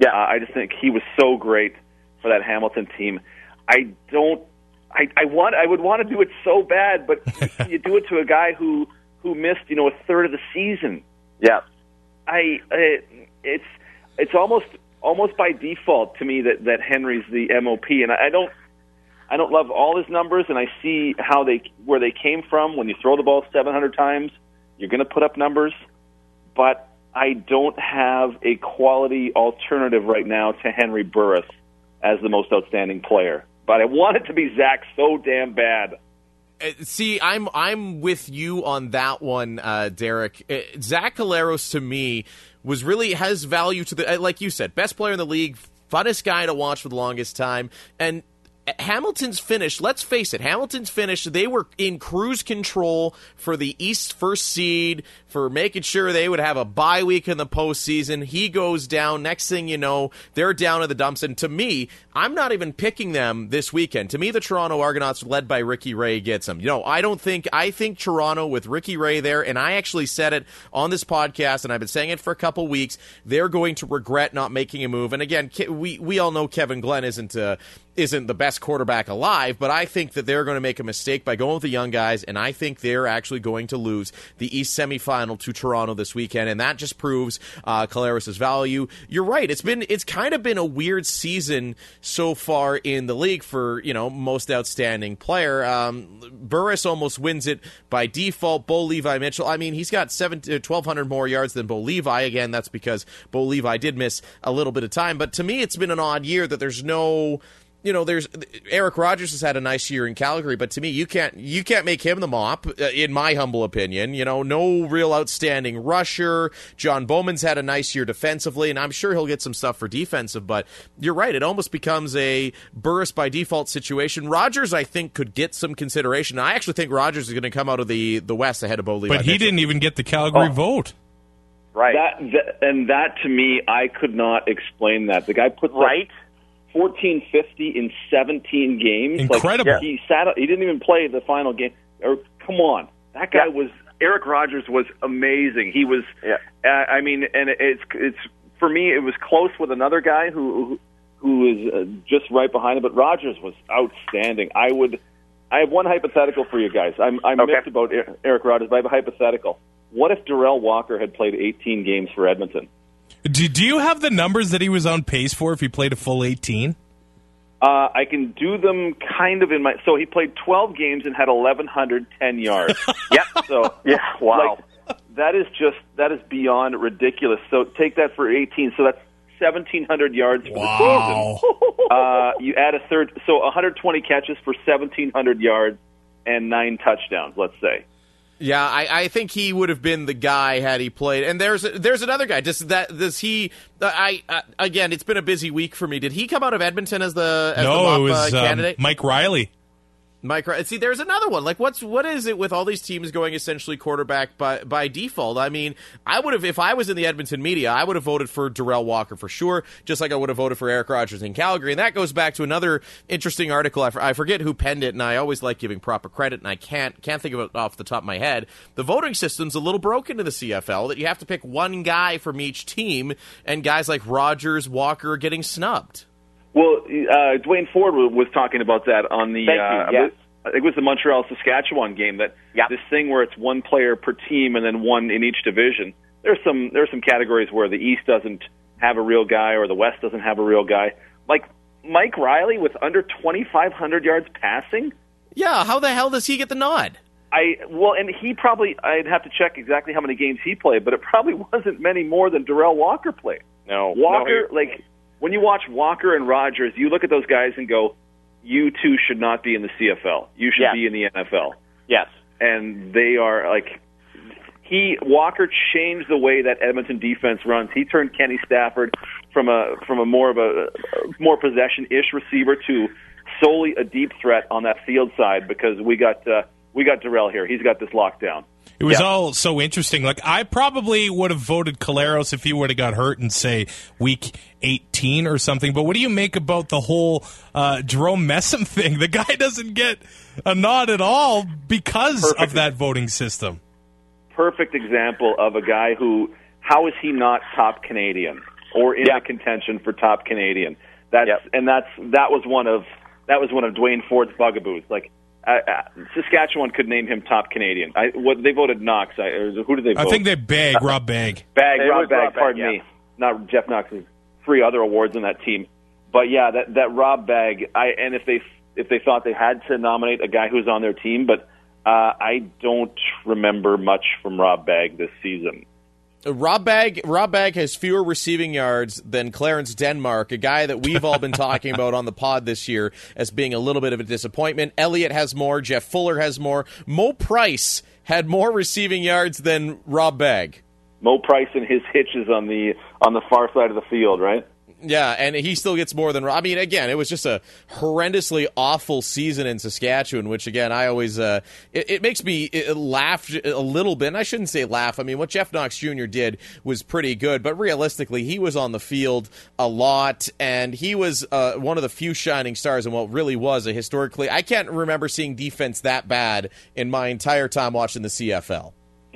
Yeah, uh, I just think he was so great for that Hamilton team. I don't. I, I want. I would want to do it so bad, but you do it to a guy who who missed, you know, a third of the season. Yeah, I. It, it's it's almost almost by default to me that that Henry's the MOP, and I, I don't. I don't love all his numbers, and I see how they where they came from. When you throw the ball 700 times, you're going to put up numbers, but I don't have a quality alternative right now to Henry Burris as the most outstanding player. But I want it to be Zach so damn bad. Uh, see, I'm I'm with you on that one, uh, Derek. Uh, Zach Collaros to me was really has value to the uh, like you said, best player in the league, funnest guy to watch for the longest time, and Hamilton's finish, let's face it, Hamilton's finish, they were in cruise control for the East first seed, for making sure they would have a bye week in the postseason. He goes down. Next thing you know, they're down in the dumps. And to me, I'm not even picking them this weekend. To me, the Toronto Argonauts, led by Ricky Ray, gets them. You know, I don't think, I think Toronto with Ricky Ray there, and I actually said it on this podcast, and I've been saying it for a couple weeks, they're going to regret not making a move. And again, we, we all know Kevin Glenn isn't, uh, isn't the best quarterback alive, but I think that they're going to make a mistake by going with the young guys, and I think they're actually going to lose the East semifinal to Toronto this weekend, and that just proves uh, value. You're right; it's been it's kind of been a weird season so far in the league for you know most outstanding player. Um, Burris almost wins it by default. Bo Levi Mitchell, I mean, he's got seven, 1,200 uh, more yards than Bo Levi. Again, that's because Bo Levi did miss a little bit of time, but to me, it's been an odd year that there's no you know, there's Eric Rogers has had a nice year in Calgary, but to me, you can't you can't make him the mop, uh, in my humble opinion. You know, no real outstanding rusher. John Bowman's had a nice year defensively, and I'm sure he'll get some stuff for defensive. But you're right; it almost becomes a Burris by default situation. Rogers, I think, could get some consideration. I actually think Rogers is going to come out of the the West ahead of Bo But he didn't even get the Calgary oh. vote. Right. That, that, and that to me, I could not explain that. The guy put right. Up, 1450 in 17 games. Incredible. Like, he sat. He didn't even play the final game. Or come on, that guy yeah. was Eric Rogers was amazing. He was. Yeah. Uh, I mean, and it's it's for me it was close with another guy who who is uh, just right behind him. But Rogers was outstanding. I would. I have one hypothetical for you guys. I'm I'm Okay. mixed about Er- Eric Rogers, but I have a hypothetical. What if Darrell Walker had played 18 games for Edmonton? Do, do you have the numbers that he was on pace for if he played a full 18? Uh, I can do them kind of in my. So he played 12 games and had 1,110 yards. Yep. So Yeah. Wow. like, that is just that is beyond ridiculous. So take that for 18. So that's 1,700 yards for Wow. the season. Uh, you add a third, so 120 catches for 1,700 yards and nine touchdowns. Let's say. Yeah, I, I think he would have been the guy had he played. And there's there's another guy. Does that does he? I, I again, it's been a busy week for me. Did he come out of Edmonton as the as the no, Mop, it was uh, um, candidate? Mike Reilly. Mike, see, there's another one. Like, what's what is it with all these teams going essentially quarterback by by default? I mean, I would have if I was in the Edmonton media, I would have voted for Darrell Walker for sure, just like I would have voted for Eric Rogers in Calgary. And that goes back to another interesting article. I, I forget who penned it, and I always like giving proper credit, and I can't can't think of it off the top of my head. The voting system's a little broken in the CFL that you have to pick one guy from each team, and guys like Rogers, Walker are getting snubbed. Well, uh, Duane Forde wa- was talking about that on the. Thank you, uh, yes. I think it was the Montreal Saskatchewan game that Yep. this thing where it's one player per team and then one in each division. There's some there's some categories where the East doesn't have a real guy or the West doesn't have a real guy. Like Mike Reilly with under 2,500 yards passing. Yeah, how the hell does he get the nod? I well, and he probably I'd have to check exactly how many games he played, but it probably wasn't many more than Darrell Walker played. No. Walker, No, like when you watch Walker and Rogers, you look at those guys and go, "You two should not be in the CFL. You should Yeah. be in the NFL." yes. And they are like he Walker changed the way that Edmonton defense runs. He turned Kenny Stafford from a from a more of a, a more possession ish receiver to solely a deep threat on that field side because we got uh, we got Darrell here. He's got this locked down. It was Yeah. all so interesting. Like I probably would have voted Collaros if he would have got hurt in say week 18 or something. But what do you make about the whole uh, Jerome Messam thing? The guy doesn't get a nod at all because Perfect. of that voting system. perfect example of a guy who how is he not top Canadian or in Yeah. the contention for top Canadian? That's Yep. and that's that was one of that was one of Duane Forde's bugaboos. Like uh, uh, Saskatchewan could name him top Canadian. I what they voted Knox. I, who did they vote? I think they bag Rob Bagg. Bag, It Rob was Bag, Rob Bagg, pardon yeah. me. Not Jeff Knox. There's three other awards on that team. But yeah, that that Rob Bagg. I and if they if they thought they had to nominate a guy who's on their team, but uh, I don't remember much from Rob Bagg this season. Rob Bagg Rob Bagg has fewer receiving yards than Clarence Denmark, a guy that we've all been talking about on the pod this year as being a little bit of a disappointment. Elliott has more, Jeff Fuller has more. Mo Price had more receiving yards than Rob Bagg. Mo Price and his hitches on the on the far side of the field, right? Yeah, and he still gets more than. I mean, again, it was just a horrendously awful season in Saskatchewan, which again, I always uh, it, it makes me laugh a little bit. And I shouldn't say laugh. I mean, what Jeff Knox Jr. did was pretty good, but realistically, he was on the field a lot, and he was uh, one of the few shining stars in what really was a historically. I can't remember seeing defense that bad in my entire time watching the CFL.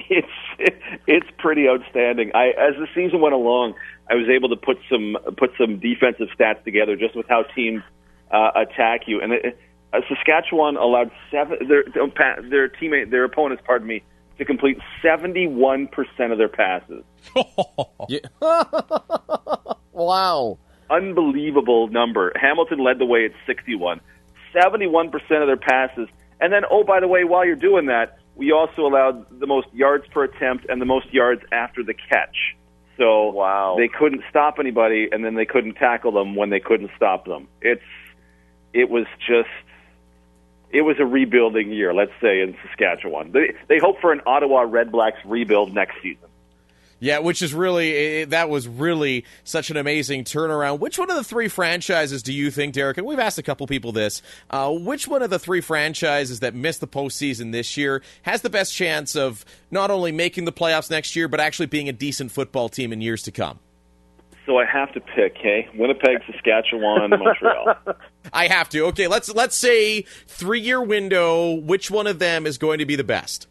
It's it's pretty outstanding. I as the season went along, I was able to put some put some defensive stats together just with how teams uh, attack you. And it, uh, Saskatchewan allowed seven their their teammate their opponents, pardon me, to complete seventy one percent of their passes. Wow. Unbelievable number. Hamilton led the way at sixty one. Seventy one percent of their passes. And then, oh, by the way, while you're doing that, we also allowed the most yards per attempt and the most yards after the catch. So Wow. they couldn't stop anybody, and then they couldn't tackle them when they couldn't stop them. It's it was just it was a rebuilding year, let's say in Saskatchewan. They they hope for an Ottawa Red Blacks rebuild next season. Yeah, which is really eh, that was really such an amazing turnaround. Which one of the three franchises do you think, Derek? And we've asked a couple people this. Uh, which one of the three franchises that missed the postseason this year has the best chance of not only making the playoffs next year, but actually being a decent football team in years to come? So I have to pick, hey, Winnipeg, Saskatchewan, Montreal. I have to. Okay, let's let's say three year window. Which one of them is going to be the best?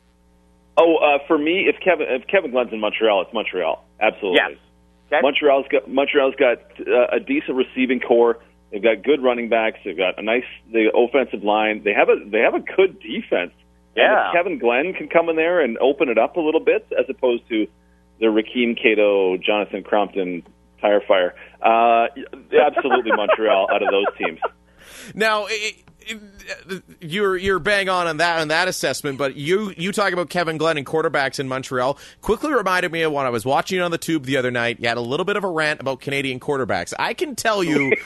Oh, uh, for me, if Kevin if Kevin Glenn's in Montreal, it's Montreal. Absolutely. Yes. Okay. Montreal's got Montreal's got uh, a decent receiving corps. They've got good running backs. They've got a nice the offensive line. They have a they have a good defense. And Yeah. if Kevin Glenn can come in there and open it up a little bit, as opposed to the Rakeem Cato, Jonathan Crompton tire fire. Uh, absolutely Montreal out of those teams. Now, it, it, you're you're bang on on that on that assessment, but you you talk about Kevin Glenn and quarterbacks in Montreal quickly reminded me of when I was watching on the tube the other night. You had a little bit of a rant about Canadian quarterbacks. I can tell you.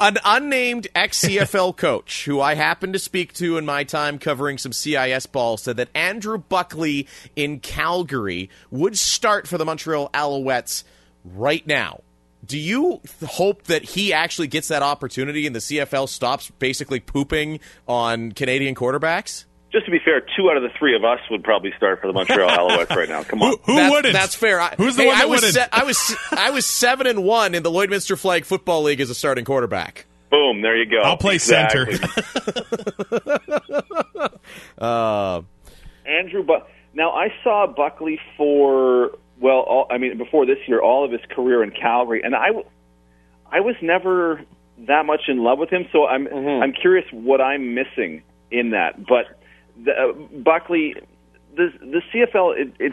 An unnamed ex CFL coach who I happened to speak to in my time covering some CIS ball said that Andrew Buckley in Calgary would start for the Montreal Alouettes right now. Do you th- hope that he actually gets that opportunity and the CFL stops basically pooping on Canadian quarterbacks? Just to be fair, two out of the three of us would probably start for the Montreal Alouettes right now. Come on. Who, who That- wouldn't? That's fair. I, Who's the hey, one that I was wouldn't? se- I was I was seven and one in the Lloydminster Flag Football League as a starting quarterback. Boom, there you go. I'll play Exactly. Uh, Andrew, but now I saw Buckley for well, all, I mean before this year, all of his career in Calgary, and I, w- I was never that much in love with him. So I'm I'm curious what I'm missing in that. But the, uh, Buckley, the the CFL, it it,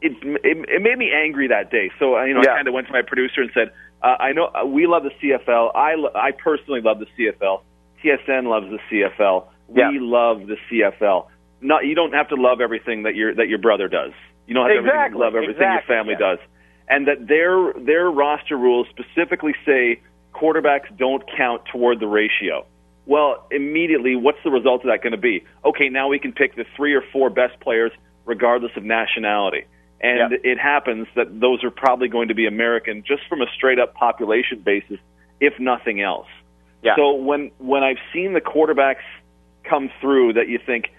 it it it made me angry that day. So uh, you know, Yeah. I kind of went to my producer and said, uh, I know uh, we love the CFL. I lo- I personally love the CFL. TSN loves the CFL. Yeah. We love the CFL. Not you don't have to love everything that your that your brother does. You don't have to everything- Exactly, love everything exactly, your family yeah. does. And that their their roster rules specifically say quarterbacks don't count toward the ratio. Well, immediately, what's the result of that going to be? Okay, now we can pick the three or four best players regardless of nationality. And Yep. it happens that those are probably going to be American just from a straight up population basis, if nothing else. Yeah. So when when I've seen the quarterbacks come through that you think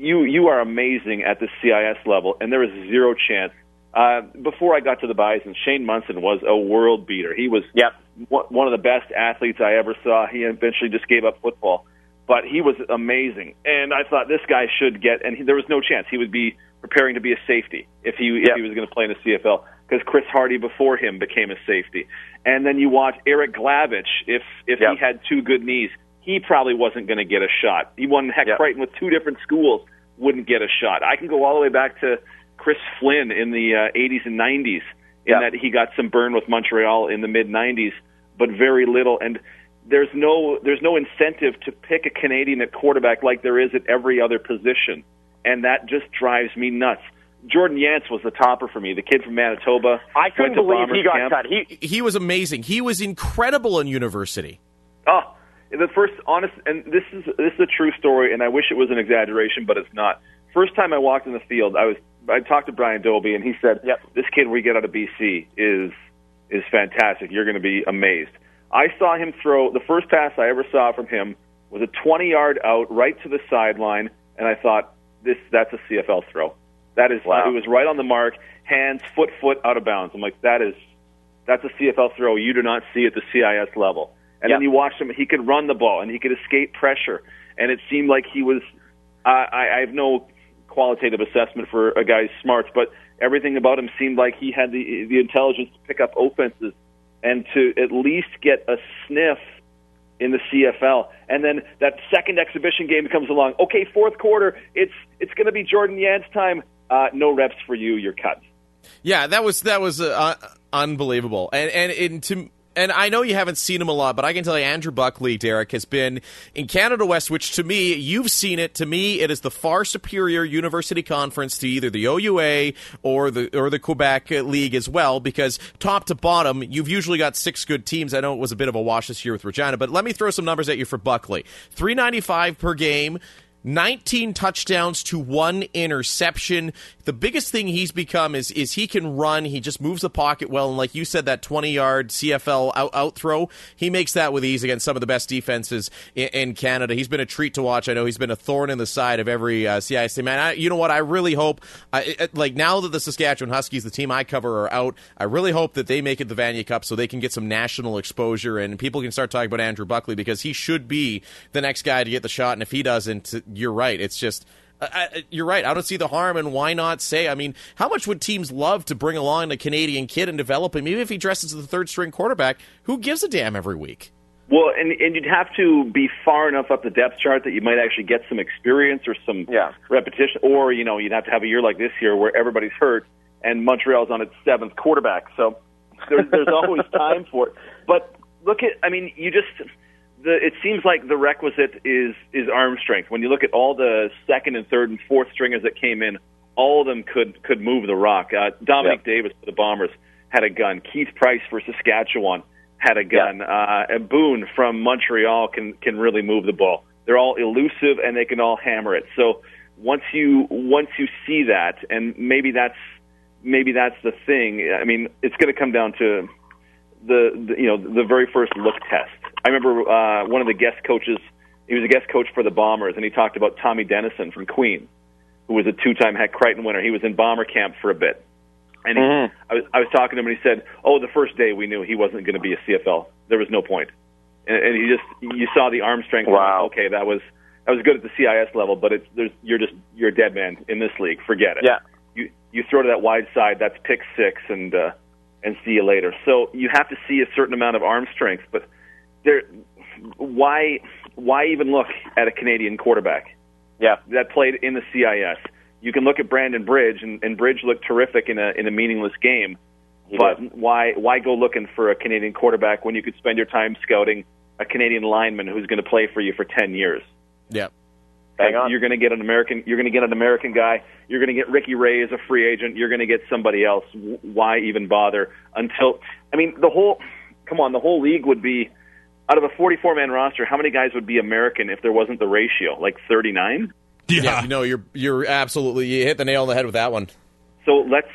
you you are amazing at the CIS level, and there is zero chance. Uh, before I got to the Bison, Shane Munson was a world beater. He was Yep. one one of the best athletes I ever saw. He eventually just gave up football, but he was amazing. And I thought this guy should get. And he, there was no chance he would be preparing to be a safety if he if he was going to play in the CFL because Chris Hardy before him became a safety. And then you watch Eric Glavic. If if Yep. he had two good knees, he probably wasn't going to get a shot. He won Hec Yep. Crighton with two different schools, wouldn't get a shot. I can go all the way back to Chris Flynn in the uh, 80s and 90s in Yep. that he got some burn with Montreal in the mid 90s, but very little. And there's no there's no incentive to pick a Canadian at quarterback like there is at every other position, and that just drives me nuts. Jordan Yance was the topper for me, the kid from Manitoba. I couldn't went to believe he got camp. cut. He he was amazing. He was incredible in university. Oh, the first honest, and this is this is a true story, and I wish it was an exaggeration, but it's not. First time I walked in the field, I was I talked to Brian Dobie, and he said, Yep. "This kid we get out of BC is is fantastic. You're going to be amazed." I saw him throw the first pass I ever saw from him was a 20 yard out right to the sideline, and I thought, "This that's a CFL throw. That is Wow. it was right on the mark, hands, foot, foot out of bounds." I'm like, "That is that's a CFL throw you do not see at the CIS level." And then you watched him; he could run the ball and he could escape pressure, and it seemed like he was. I I, I have no qualitative assessment for a guy's smarts, but everything about him seemed like he had the the intelligence to pick up offenses and to at least get a sniff in the CFL. And then that second exhibition game comes along. Okay, fourth quarter, it's it's going to be Jordan Yance time. Uh, no reps for you. You're cut. Yeah, that was that was uh, unbelievable. And and and to and I know you haven't seen him a lot, but I can tell you Andrew Buckley, Derek, has been in Canada West, which to me, you've seen it. To me, it is the far superior university conference to either the OUA or the or the Quebec League as well, because top to bottom, you've usually got six good teams. I know it was a bit of a wash this year with Regina, but let me throw some numbers at you for Buckley: three ninety five per game. 19 touchdowns to one interception. The biggest thing he's become is is he can run. He just moves the pocket well, and like you said, that 20 yard CFL out, out throw, he makes that with ease against some of the best defenses in, in Canada. He's been a treat to watch. I know he's been a thorn in the side of every uh, CIC man. I, you know what? I really hope, I, like now that the Saskatchewan Huskies, the team I cover, are out, I really hope that they make it the Vanier Cup so they can get some national exposure and people can start talking about Andrew Buckley because he should be the next guy to get the shot. And if he doesn't, you're right. It's just I, I, you're right. I don't see the harm, and why not say? I mean, how much would teams love to bring along a Canadian kid and develop him? Even if he dresses as the third string quarterback, who gives a damn every week? Well, and and you'd have to be far enough up the depth chart that you might actually get some experience or some Yeah. repetition, or you know you'd have to have a year like this year where everybody's hurt and Montreal's on its seventh quarterback. So there's there's always time for it. But look at, I mean, you just the it seems like the requisite is is arm strength. When you look at all the second and third and fourth stringers that came in, all of them could could move the rock. Uh, Dominic Davis for the Bombers had a gun. Keith Price for Saskatchewan had a gun. Uh, and Boone from Montreal can can really move the ball. They're all elusive and they can all hammer it. So once you once you see that, and maybe that's maybe that's the thing. I mean, it's going to come down to the, the you know the very first look test. I remember uh, one of the guest coaches. He was a guest coach for the Bombers, and he talked about Tommy Denison from Queen, who was a two-time Hec Crighton winner. He was in bomber camp for a bit, and he, I was I was talking to him, and he said, "Oh, the first day we knew he wasn't going to be a CFL. There was no point." And, and he just you saw the arm strength. Wow. Okay, that was that was good at the CIS level, but it's there's you're just you're a dead man in this league. Forget it Yeah. you you throw to that wide side, that's pick six, and uh, and see you later. So you have to see a certain amount of arm strength, but there, why why even look at a Canadian quarterback Yeah. that played in the CIS? You can look at Brandon Bridge, and, and Bridge looked terrific in a in a meaningless game. He but did. why why go looking for a Canadian quarterback when you could spend your time scouting a Canadian lineman who's going to play for you for ten years? Yeah. Hang on. You're going to get an American. You're going to get an American guy. You're going to get Ricky Ray as a free agent. You're going to get somebody else. Why even bother? Until I mean, the whole. Come on, the whole league would be out of a 44 man roster. How many guys would be American if there wasn't the ratio? Like 39. Yeah. Yeah, no, you're you're absolutely you hit the nail on the head with that one. So let's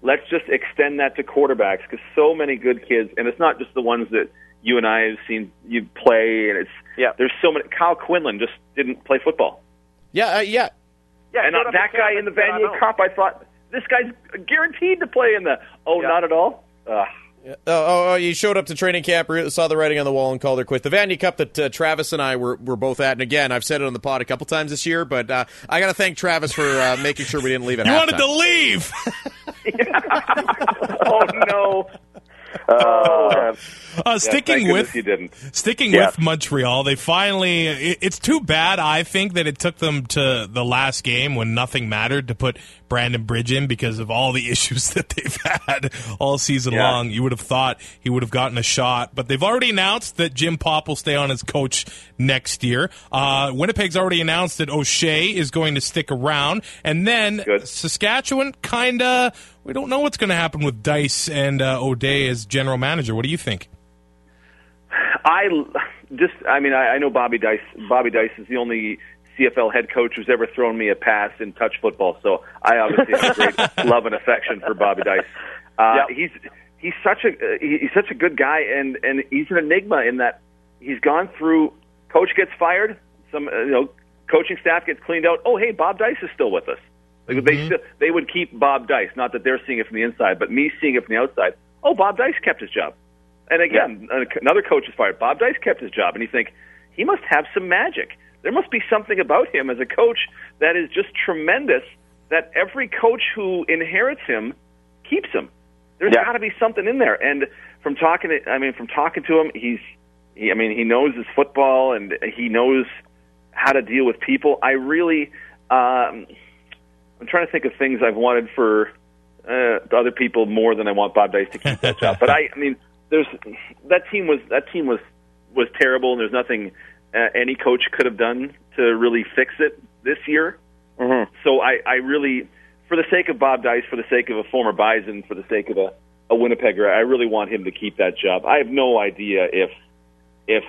let's just extend that to quarterbacks because so many good kids, and it's not just the ones that you and I have seen you play, and it's Yeah. There's so many. Kyle Quinlan just didn't play football. Yeah, uh, yeah. Yeah, and showed that guy in the and said, "I Vanier. Cup, I thought this guy's guaranteed to play in the. Oh, Yeah. not at all. Ugh. Oh, oh, oh, you showed up to training camp, re- saw the writing on the wall, and called her quit. The Vanier Cup that uh, Travis and I were, were both at, and again, I've said it on the pod a couple times this year, but uh, I got to thank Travis for uh, making sure we didn't leave at You halftime. wanted to leave. oh no. Oh. Uh, sticking thank with you didn't. Sticking Yeah. with Montreal, they finally. It, it's too bad, I think, that it took them to the last game when nothing mattered to put Brandon Bridge in because of all the issues that they've had all season Yeah. long. You would have thought he would have gotten a shot, but they've already announced that Jim Popp will stay on as coach next year. Uh, Winnipeg's already announced that O'Shea is going to stick around, and then Good. Saskatchewan kind of. We don't know what's going to happen with Dyce and uh, O'Day as general manager. What do you think? I just, I mean, I, I know Bobby Dyce. Bobby Dyce is the only CFL head coach who's ever thrown me a pass in touch football. So I obviously have a great love and affection for Bobby Dyce. Uh, Yep. He's He's he's such a uh, he's such a good guy, and and he's an enigma in that he's gone through. Coach gets fired. Some uh, you know, coaching staff gets cleaned out. Oh, hey, Bob Dyce is still with us. Like they still, they would keep Bob Dyce. Not that they're seeing it from the inside, but me seeing it from the outside. Oh, Bob Dyce kept his job. And again, another coach is fired. Bob Dyce kept his job, and you think he must have some magic. There must be something about him as a coach that is just tremendous. That every coach who inherits him keeps him. There's Yeah. got to be something in there. And from talking, to, I mean, from talking to him, he's, he, I mean, he knows his football and he knows how to deal with people. I really, um, I'm trying to think of things I've wanted for uh, other people more than I want Bob Dyce to keep that job. But I, I mean, there's that team was that team was was terrible, and there's nothing uh, any coach could have done to really fix it this year. Mhm. So I, I really, for the sake of Bob Dyce, for the sake of a former Bison, for the sake of a, a Winnipegger, I really want him to keep that job. I have no idea if if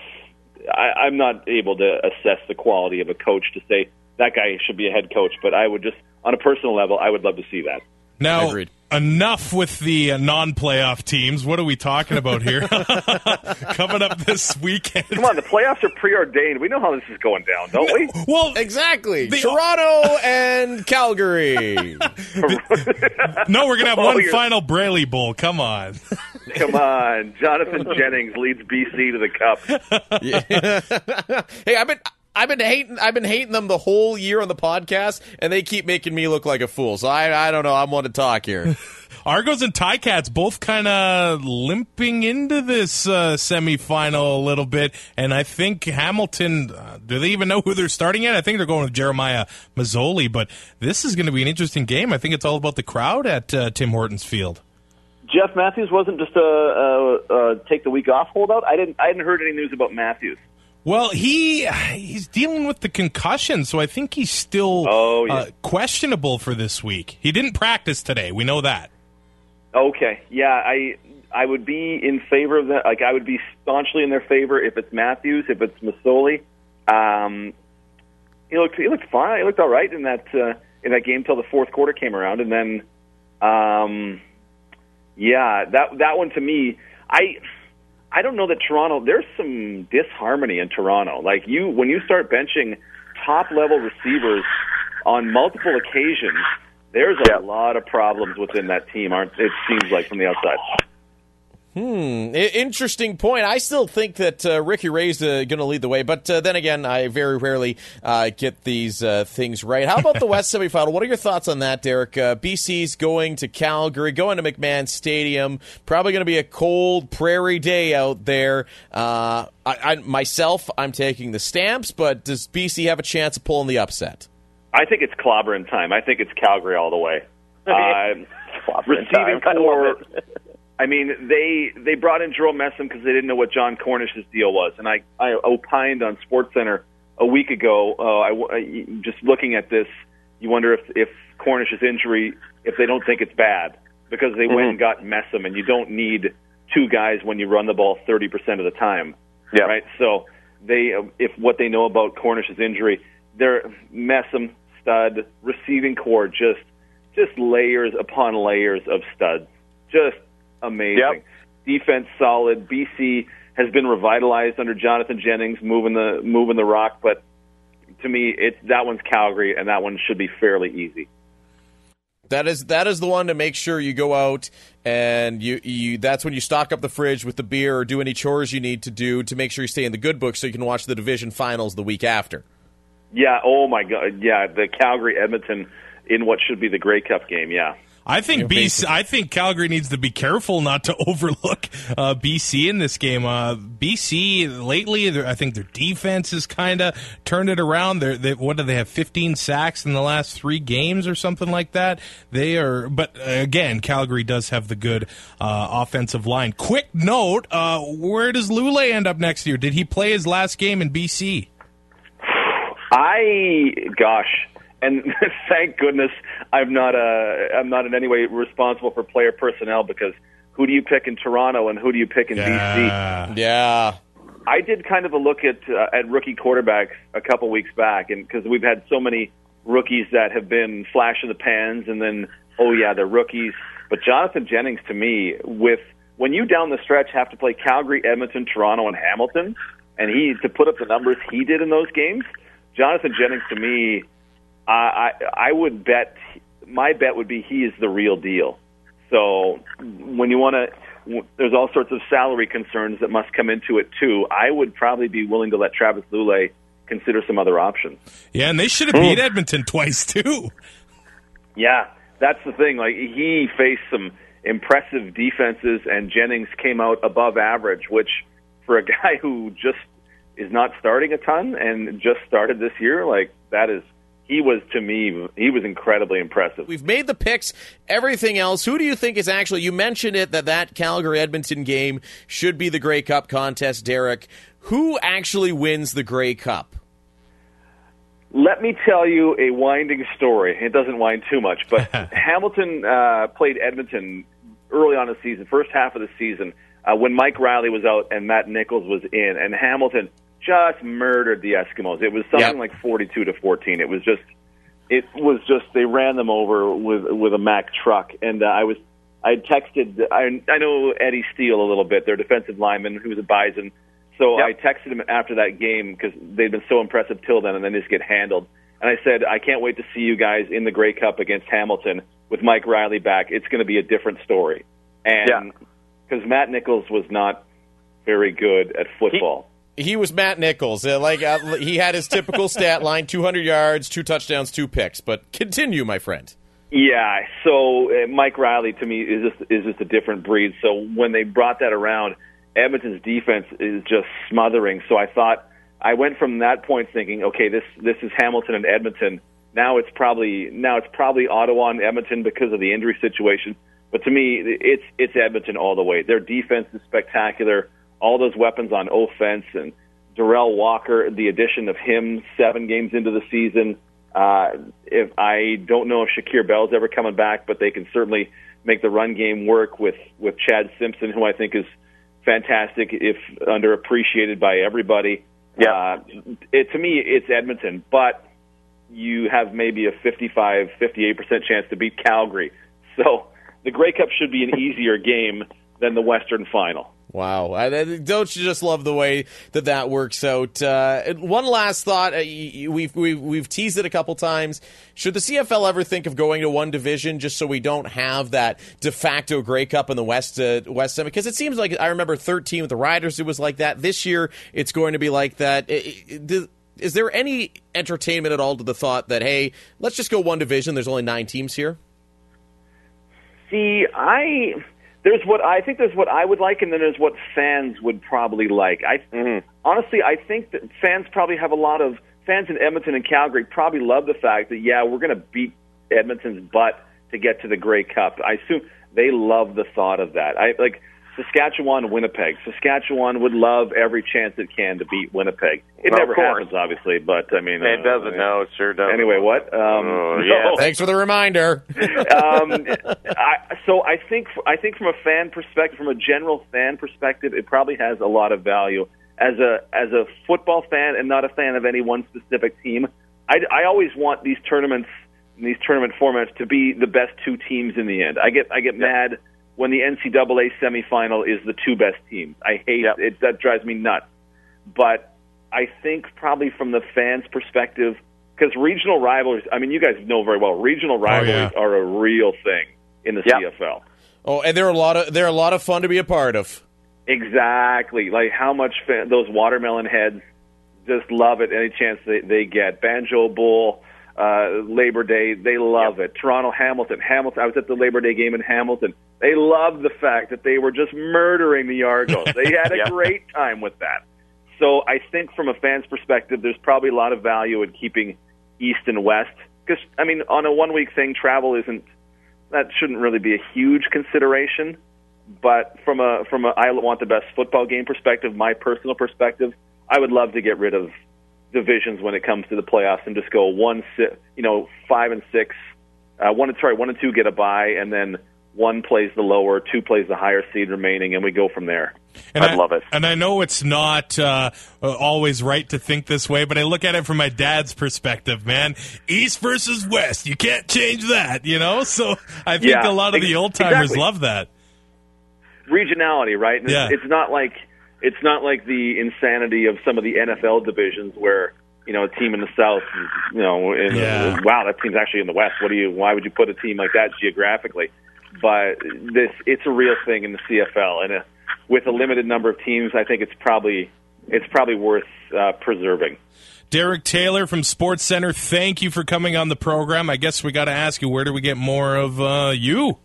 I, I'm not able to assess the quality of a coach to say that guy should be a head coach, but I would just, on a personal level, I would love to see that. Now, Agreed. enough with the uh, non-playoff teams. What are we talking about here? Coming up this weekend. Come on, the playoffs are preordained. We know how this is going down, don't we? Well, Exactly. The- Toronto and Calgary. no, we're gonna have Oh, one you're- final Brayley Bowl. Come on. Come on, Jonathan Jennings leads BC to the cup. Yeah. hey, I've been I've been hating. I've been hating them the whole year on the podcast, and they keep making me look like a fool. So I, I don't know. I'm one to talk here. Argos and Ticats both kind of limping into this uh, semifinal a little bit, and I think Hamilton. Uh, do they even know who they're starting at? I think they're going with Jeremiah Masoli, but this is going to be an interesting game. I think it's all about the crowd at uh, Tim Hortons Field. Jeff Matthews wasn't just a, a, a take the week off holdout. I didn't. I hadn't heard any news about Matthews. Well, he he's dealing with the concussion, so I think he's still Oh, yeah. uh, questionable for this week. He didn't practice today. We know that. Okay, yeah, I I would be in favor of that. Like I would be staunchly in their favor if it's Matthews, if it's Masoli. Um, he looked he looked fine. He looked all right in that uh, in that game till the fourth quarter came around, and then, um, yeah, that that one to me, I. I don't know that Toronto. There's some disharmony in Toronto. Like you, when you start benching top level receivers on multiple occasions, there's a lot of problems within that team. Aren't it seems like from the outside? Hmm. Interesting point. I still think that uh, Ricky Ray's uh, going to lead the way, but uh, then again, I very rarely uh, get these uh, things right. How about the West semifinal? What are your thoughts on that, Derek? Uh, BC's going to Calgary, going to McMahon Stadium. Probably going to be a cold prairie day out there. Uh, I, I myself, I'm taking the Stamps, but does BC have a chance of pulling the upset? I think it's clobbering time. I think it's Calgary all the way. Uh, receiving time. I love core. it. I mean, they they brought in Jerome Messam because they didn't know what Jon Cornish's deal was, and I I opined on SportsCentre a week ago. Uh, I, I just looking at this, you wonder if if Cornish's injury, if they don't think it's bad because they went and got Messam, and you don't need two guys when you run the ball thirty percent of the time. Yeah. Right. So they, if what they know about Cornish's injury, they're Messam stud receiving corps just just layers upon layers of studs, just amazing. Yep. Defense solid. BC has been revitalized under Jonathan Jennings, moving the moving the rock. But to me, it's that one's Calgary, and that one should be fairly easy. That is that is the one to make sure you go out and you you that's when you stock up the fridge with the beer or do any chores you need to do to make sure you stay in the good book so you can watch the division finals the week after. Yeah. Oh my God. Yeah. The Calgary Edmonton in what should be the Grey Cup game. Yeah. I think BC. I think Calgary needs to be careful not to overlook uh, BC in this game. Uh, BC lately, I think their defense has kind of turned it around. They're, they, what do they have? Fifteen sacks in the last three games or something like that. They are, but uh, again, Calgary does have the good uh, offensive line. Quick note: uh, Where does Lulay end up next year? Did he play his last game in BC? I gosh, and thank goodness I'm not uh, I'm not in any way responsible for player personnel because who do you pick in Toronto and who do you pick in BC? Yeah. Yeah. I did kind of a look at uh, at rookie quarterbacks a couple weeks back, and because we've had so many rookies that have been flash in the pans, and then oh yeah, they're rookies. But Jonathan Jennings, to me, with when you down the stretch have to play Calgary, Edmonton, Toronto, and Hamilton, and he to put up the numbers he did in those games, Jonathan Jennings to me, I I, I would bet my bet would be he is the real deal. So when you want to, there's all sorts of salary concerns that must come into it too. I would probably be willing to let Travis Lulay consider some other options. Yeah, and they should have beat hmm. Edmonton twice too. Yeah, that's the thing. Like he faced some impressive defenses, and Jennings came out above average, which for a guy who just is not starting a ton and just started this year, like that is. He was to me, he was incredibly impressive. We've made the picks. Everything else, who do you think is actually? You mentioned it that that Calgary Edmonton game should be the Grey Cup contest, Derek. Who actually wins the Grey Cup? Let me tell you a winding story. It doesn't wind too much, but Hamilton uh, played Edmonton early on in the season, first half of the season, uh, when Mike Reilly was out and Matt Nichols was in, and Hamilton just murdered the Eskimos. It was something Yep. like forty-two to fourteen. It was just, it was just they ran them over with with a Mack truck, and uh, I was. I texted. I, I know Eddie Steele a little bit, their defensive lineman, who was a Bison. So Yep. I texted him after that game because they'd been so impressive till then, and then just get handled. And I said, I can't wait to see you guys in the Grey Cup against Hamilton with Mike Reilly back. It's going to be a different story. And because Matt Nichols was not very good at football. He was Matt Nichols. Uh, like uh, he had his typical stat line: 200 yards, two touchdowns, two picks. But continue, my friend. Yeah, so uh, Mike Reilly to me is just is just a different breed. So when they brought that around, Edmonton's defense is just smothering. So I thought I went from that point thinking, okay, this this is Hamilton and Edmonton. Now it's probably now it's probably Ottawa and Edmonton because of the injury situation. But to me, it's it's Edmonton all the way. Their defense is spectacular. All those weapons on offense and Darrell Walker, the addition of him seven games into the season. Uh, if I don't know if Shakir Bell's ever coming back, but they can certainly make the run game work with with Chad Simpson, who I think is fantastic if underappreciated by everybody. Yeah. Uh, it, to me, it's Edmonton, but you have maybe a 55, 58% chance to beat Calgary. So the Grey Cup should be an easier game than the Western Final. Wow. Don't you just love the way that that works out? Uh, one last thought. Uh, we've, we've, we've teased it a couple times. Should the CFL ever think of going to one division just so we don't have that de facto Grey Cup in the West, uh, West End? Because it seems like I remember 13 with the Riders, it was like that. This year, it's going to be like that. Is there any entertainment at all to the thought that, hey, let's just go one division? There's only nine teams here? See, I there's what I think there's what I would like, and then there's what fans would probably like. I mm-hmm. honestly, I think that fans probably have a lot of fans in Edmonton and Calgary probably love the fact that yeah, we're going to beat Edmonton's butt to get to the Grey Cup. I assume they love the thought of that. I like Saskatchewan, Winnipeg. Saskatchewan would love every chance it can to beat Winnipeg. It Of never happens, obviously, but I mean, It uh, doesn't. No, it sure doesn't. Anyway, what? Um, Oh, yeah. no. Thanks for the reminder. um, I, so I think I think from a fan perspective, from a general fan perspective, it probably has a lot of value. As a as a football fan and not a fan of any one specific team, I, I always want these tournaments these tournament formats to be the best two teams in the end. I get I get mad when the NCAA semifinal is the two best teams. I hate Yep. it. That drives me nuts. But I think probably from the fans' perspective, because regional rivalries. I mean, you guys know very well regional oh, rivalries yeah. are a real thing in the Yep. CFL. Oh, and they're a lot of they're a lot of fun to be a part of. Exactly. Like how much fa- those watermelon heads just love it any chance they, they get. Banjo Bowl, uh, Labor Day, they love it. Toronto Hamilton, Hamilton. I was at the Labor Day game in Hamilton. They loved the fact that they were just murdering the Argos. They had a Yeah. great time with that. So I think from a fan's perspective, there's probably a lot of value in keeping East and West. Because I mean, on a one week thing, travel isn't that shouldn't really be a huge consideration. But from a from a I want the best football game perspective, my personal perspective, I would love to get rid of divisions when it comes to the playoffs and just go one, you know, five and six, uh, one and sorry, one and two get a bye, and then one plays the lower, two plays the higher seed remaining, and we go from there. And I'd I love it. And I know it's not uh, uh, always right to think this way, but I look at it from my dad's perspective, man. East versus West. You can't change that, you know? So I think Yeah, a lot of the old timers exactly. love that. regionality, right? And Yeah. it's, it's not like it's not like the insanity of some of the NFL divisions where you know a team in the South, you know, in, Yeah. wow, that team's actually in the West. What do you? Why would you put a team like that geographically? But this, it's a real thing in the CFL, and uh with a limited number of teams, I think it's probably it's probably worth uh, preserving. Derek Taylor from SportsCentre, thank you for coming on the program. I guess we got to ask you, where do we get more of uh, you?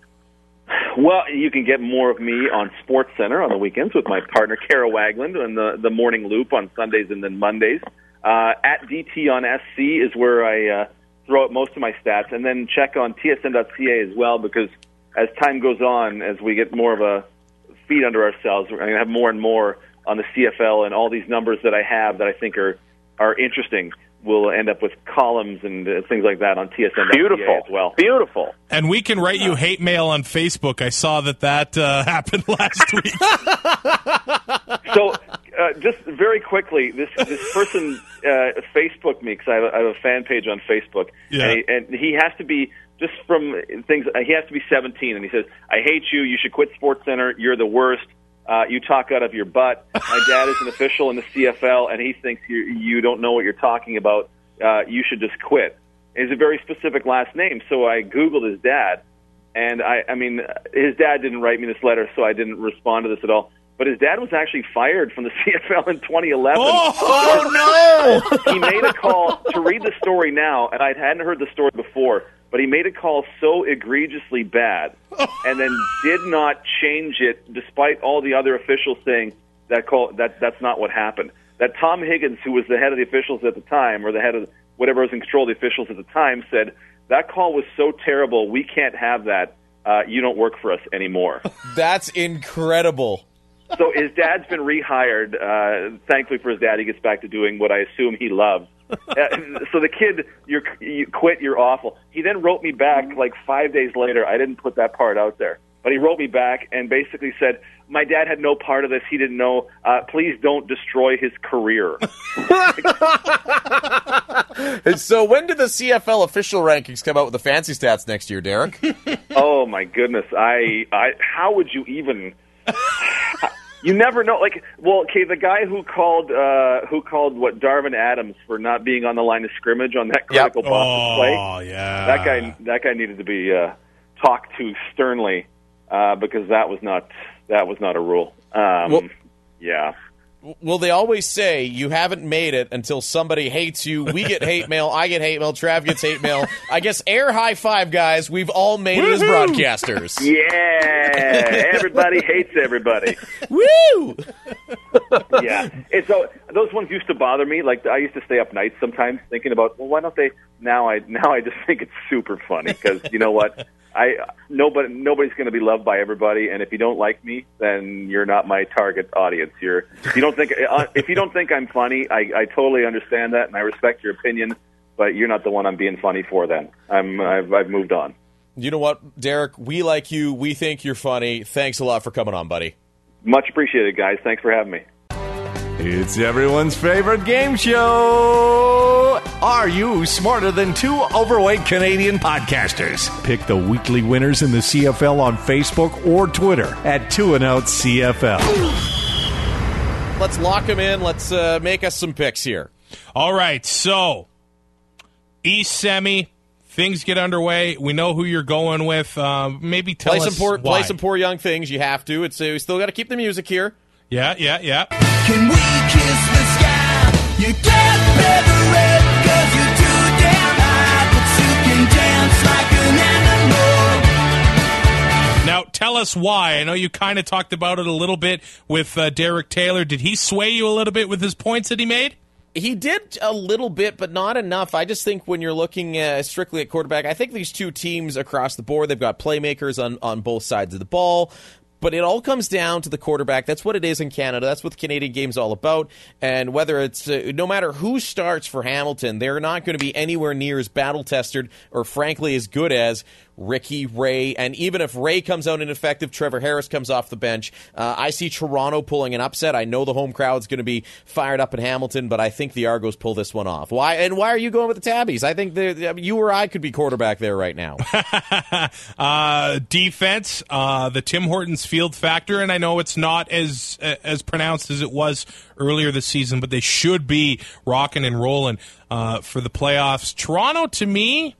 Well, you can get more of me on SportsCentre on the weekends with my partner Kara Wagland and the the Morning Loop on Sundays and then Mondays. Uh, at DT on SC is where I uh, throw out most of my stats, and then check on TSN.ca as well because as time goes on, as we get more of a feet under ourselves, we're going to have more and more on the CFL and all these numbers that I have that I think are are interesting. We'll end up with columns and uh, things like that on TSN.ca Beautiful. as well. Beautiful. And we can write you hate mail on Facebook. I saw that that uh, happened last week. so uh, just very quickly, this this person uh, Facebook me because I, have have a fan page on Facebook, Yeah. and, he, and he has to be just from things. Uh, he has to be 17, and he says, "I hate you. You should quit SportsCentre. You're the worst. Uh, you talk out of your butt." My dad is an official in the CFL, and he thinks you you don't know what you're talking about. Uh, you should just quit. It's a very specific last name, so I googled his dad, and I, I mean, his dad didn't write me this letter, so I didn't respond to this at all. but his dad was actually fired from the CFL in 2011. Oh, no! he made a call to read the story now, and I hadn't heard the story before. But he made a call so egregiously bad, and then did not change it, despite all the other officials saying that call that that's not what happened. That Tom Higgins, who was the head of the officials at the time, or the head of whatever was in control of the officials at the time, said that call was so terrible, we can't have that. Uh, you don't work for us anymore. That's incredible. so his dad's been rehired. Uh, thankfully for his dad, he gets back to doing what I assume he loves. Uh, so the kid, you're, you quit, you're awful. He then wrote me back like five days later. I didn't put that part out there, but he wrote me back and basically said, "My dad had no part of this. He didn't know. Uh, please don't destroy his career." so when do the CFL official rankings come out with the fancy stats next year, Derek? oh my goodness! I, I, how would you even? You never know. Like, well, okay, the guy who called, uh, who called what Darvin Adams for not being on the line of scrimmage on that Yep. critical Boston play. oh yeah. that guy that guy needed to be uh, talked to sternly uh, because that was not that was not a rule. Um, Well- yeah, well, they always say you haven't made it until somebody hates you. We get hate mail. I get hate mail. Trav gets hate mail. I guess air high five, guys. We've all made it as broadcasters. yeah. everybody hates everybody. Woo! Yeah, and so those ones used to bother me. Like I used to stay up nights sometimes thinking about, well, why don't they? Now I now I just think it's super funny because you know what. I nobody nobody's going to be loved by everybody, and if you don't like me, then you're not my target audience. You're if you don't think uh, if you don't think I'm funny, I, I totally understand that, and I respect your opinion, but you're not the one I'm being funny for. Then I'm I've, I've moved on. You know what, Derek? We like you. We think you're funny. Thanks a lot for coming on, buddy. Much appreciated, guys. Thanks for having me. It's everyone's favorite game show. Are you smarter than two overweight Canadian podcasters? Pick the weekly winners in the CFL on Facebook or Twitter at Two and Out CFL. Let's lock him in. Let's uh, make us some picks here. All right, so East Semi, things get underway. We know who you're going with. Um, maybe tell Play us some poor, why. play some poor young things. You have to. It's uh, we still got to keep the music here. Yeah, yeah, yeah. Can we kiss the sky? You get better red cause you're too damn high, but you can dance like an animal. Now, tell us why. I know you kind of talked about it a little bit with uh, Derek Taylor. Did he sway you a little bit with his points that he made? He did a little bit, but not enough. I just think when you're looking uh, strictly at quarterback, I think these two teams across the board, they've got playmakers on, on both sides of the ball. But it all comes down to the quarterback. That's what it is in Canada. That's what the Canadian game's all about. And whether it's uh, no matter who starts for Hamilton, they're not going to be anywhere near as battle tested or frankly as good as Ricky Ray. And even if Ray comes out ineffective, Trevor Harris comes off the bench. Uh, I see Toronto pulling an upset. I know the home crowd's going to be fired up in Hamilton, but I think the Argos pull this one off. Why? And why are you going with the Tabbies? I think you or I could be quarterback there right now. uh, defense, uh, the Tim Hortons field factor, and I know it's not as uh, as pronounced as it was earlier this season, but they should be rocking and rolling uh, for the playoffs. Toronto, to me,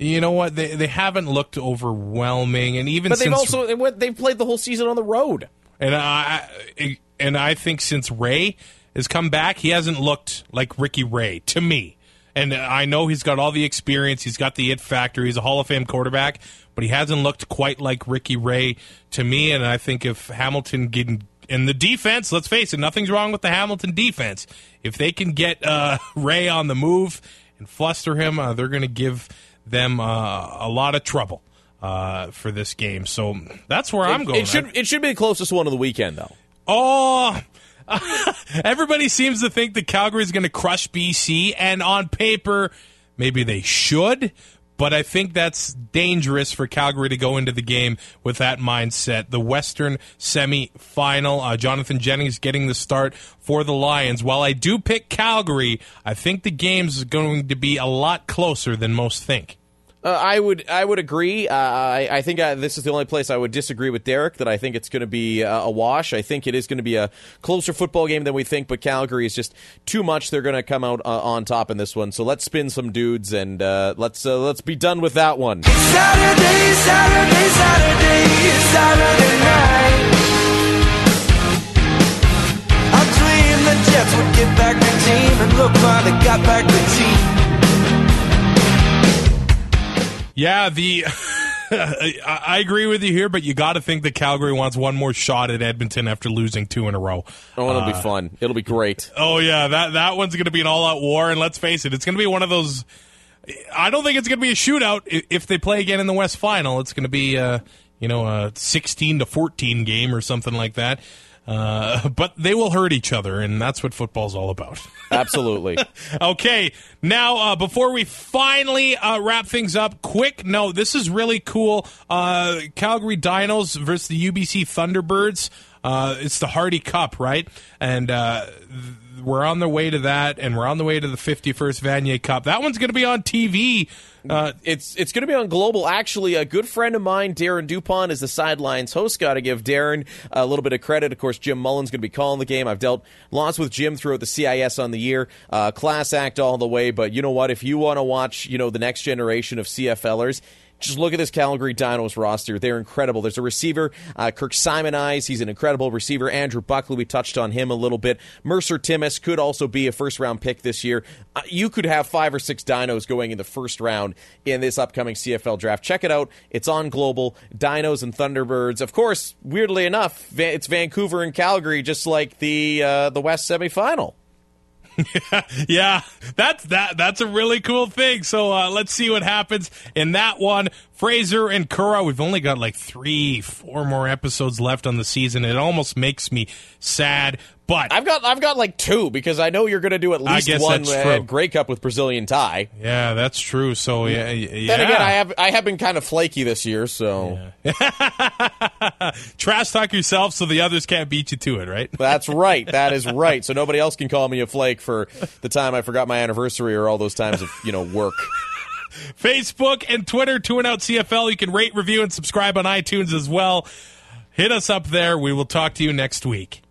you know what? They they haven't looked overwhelming, and even But they've also they've played the whole season on the road. and I and I think since Ray has come back, he hasn't looked like Ricky Ray to me. And I know he's got all the experience, he's got the it factor, he's a Hall of Fame quarterback, but he hasn't looked quite like Ricky Ray to me. And I think if Hamilton can in the defense, let's face it, nothing's wrong with the Hamilton defense. If they can get uh, Ray on the move and fluster him, uh, they're going to give them uh, a lot of trouble uh, for this game. So that's where I'm going. It should it should be the closest one of the weekend though. Oh, everybody seems to think that Calgary is going to crush BC, and on paper, maybe they should. But I think that's dangerous for Calgary to go into the game with that mindset. The Western semi-final, uh, Jonathan Jennings getting the start for the Lions. While I do pick Calgary, I think the game's going to be a lot closer than most think. Uh, I would I would agree. Uh, I, I think uh this is the only place I would disagree with Derek that I think it's going to be uh, a wash. I think it is going to be a closer football game than we think, but Calgary is just too much. They're going to come out uh, on top in this one. So let's spin some dudes and uh, let's let's be done with that one. Saturday, Saturday, Saturday, Saturday night. Jets would get back the team, and look why they got back the team. Yeah, the I, I agree with you here, but you got to think that Calgary wants one more shot at Edmonton after losing two in a row. Oh, it'll Uh, be fun. It'll be great. Oh yeah, that that one's going to be an all-out war, and let's face it, it's going to be one of those. I don't think it's going to be a shootout if they play again in the West Final. It's going to be, uh, you know, a sixteen to fourteen game or something like that. Uh, but they will hurt each other, and that's what football's all about. Absolutely. okay, now uh, before we finally uh, wrap things up, quick note: this is really cool. Uh, Calgary Dinos versus the UBC Thunderbirds. Uh, it's the Hardy Cup, right? And uh, we're on the way to that, and we're on the way to the 51st Vanier Cup. That one's going to be on TV. Uh, it's it's going to be on Global. Actually, a good friend of mine, Darren Dupont, is the sidelines host. Got to give Darren a little bit of credit. Of course, Jim Mullen's going to be calling the game. I've dealt lots with Jim throughout the CIS on the year. Uh, class act all the way. But you know what? If you want to watch, you know, the next generation of CFLers. Just look at this Calgary Dinos roster. They're incredible. There's a receiver, uh, Kirk Simonise. He's an incredible receiver. Andrew Buckley, we touched on him a little bit. Mercer Timmis could also be a first round pick this year. Uh, you could have five or six Dinos going in the first round in this upcoming CFL draft. Check it out. It's on Global. Dinos and Thunderbirds. Of course, weirdly enough, it's Vancouver and Calgary, just like the uh, the West semifinal. yeah, that's that. That's a really cool thing. So uh, let's see what happens in that one. Fraser and Currah. We've only got like three, four more episodes left on the season. It almost makes me sad, but I've got I've got like two because I know you're going to do at least one that's uh. Grey Cup with Brazilian Ty. yeah, that's true. So yeah, yeah. Then again, I have I have been kind of flaky this year, so trash talk yourself so the others can't beat you to it, right? that's right. That is right. So nobody else can call me a flake for the time I forgot my anniversary or all those times of you know work. Facebook and Twitter, Two and Out CFL. You can rate, review, and subscribe on iTunes as well. Hit us up there. We will talk to you next week.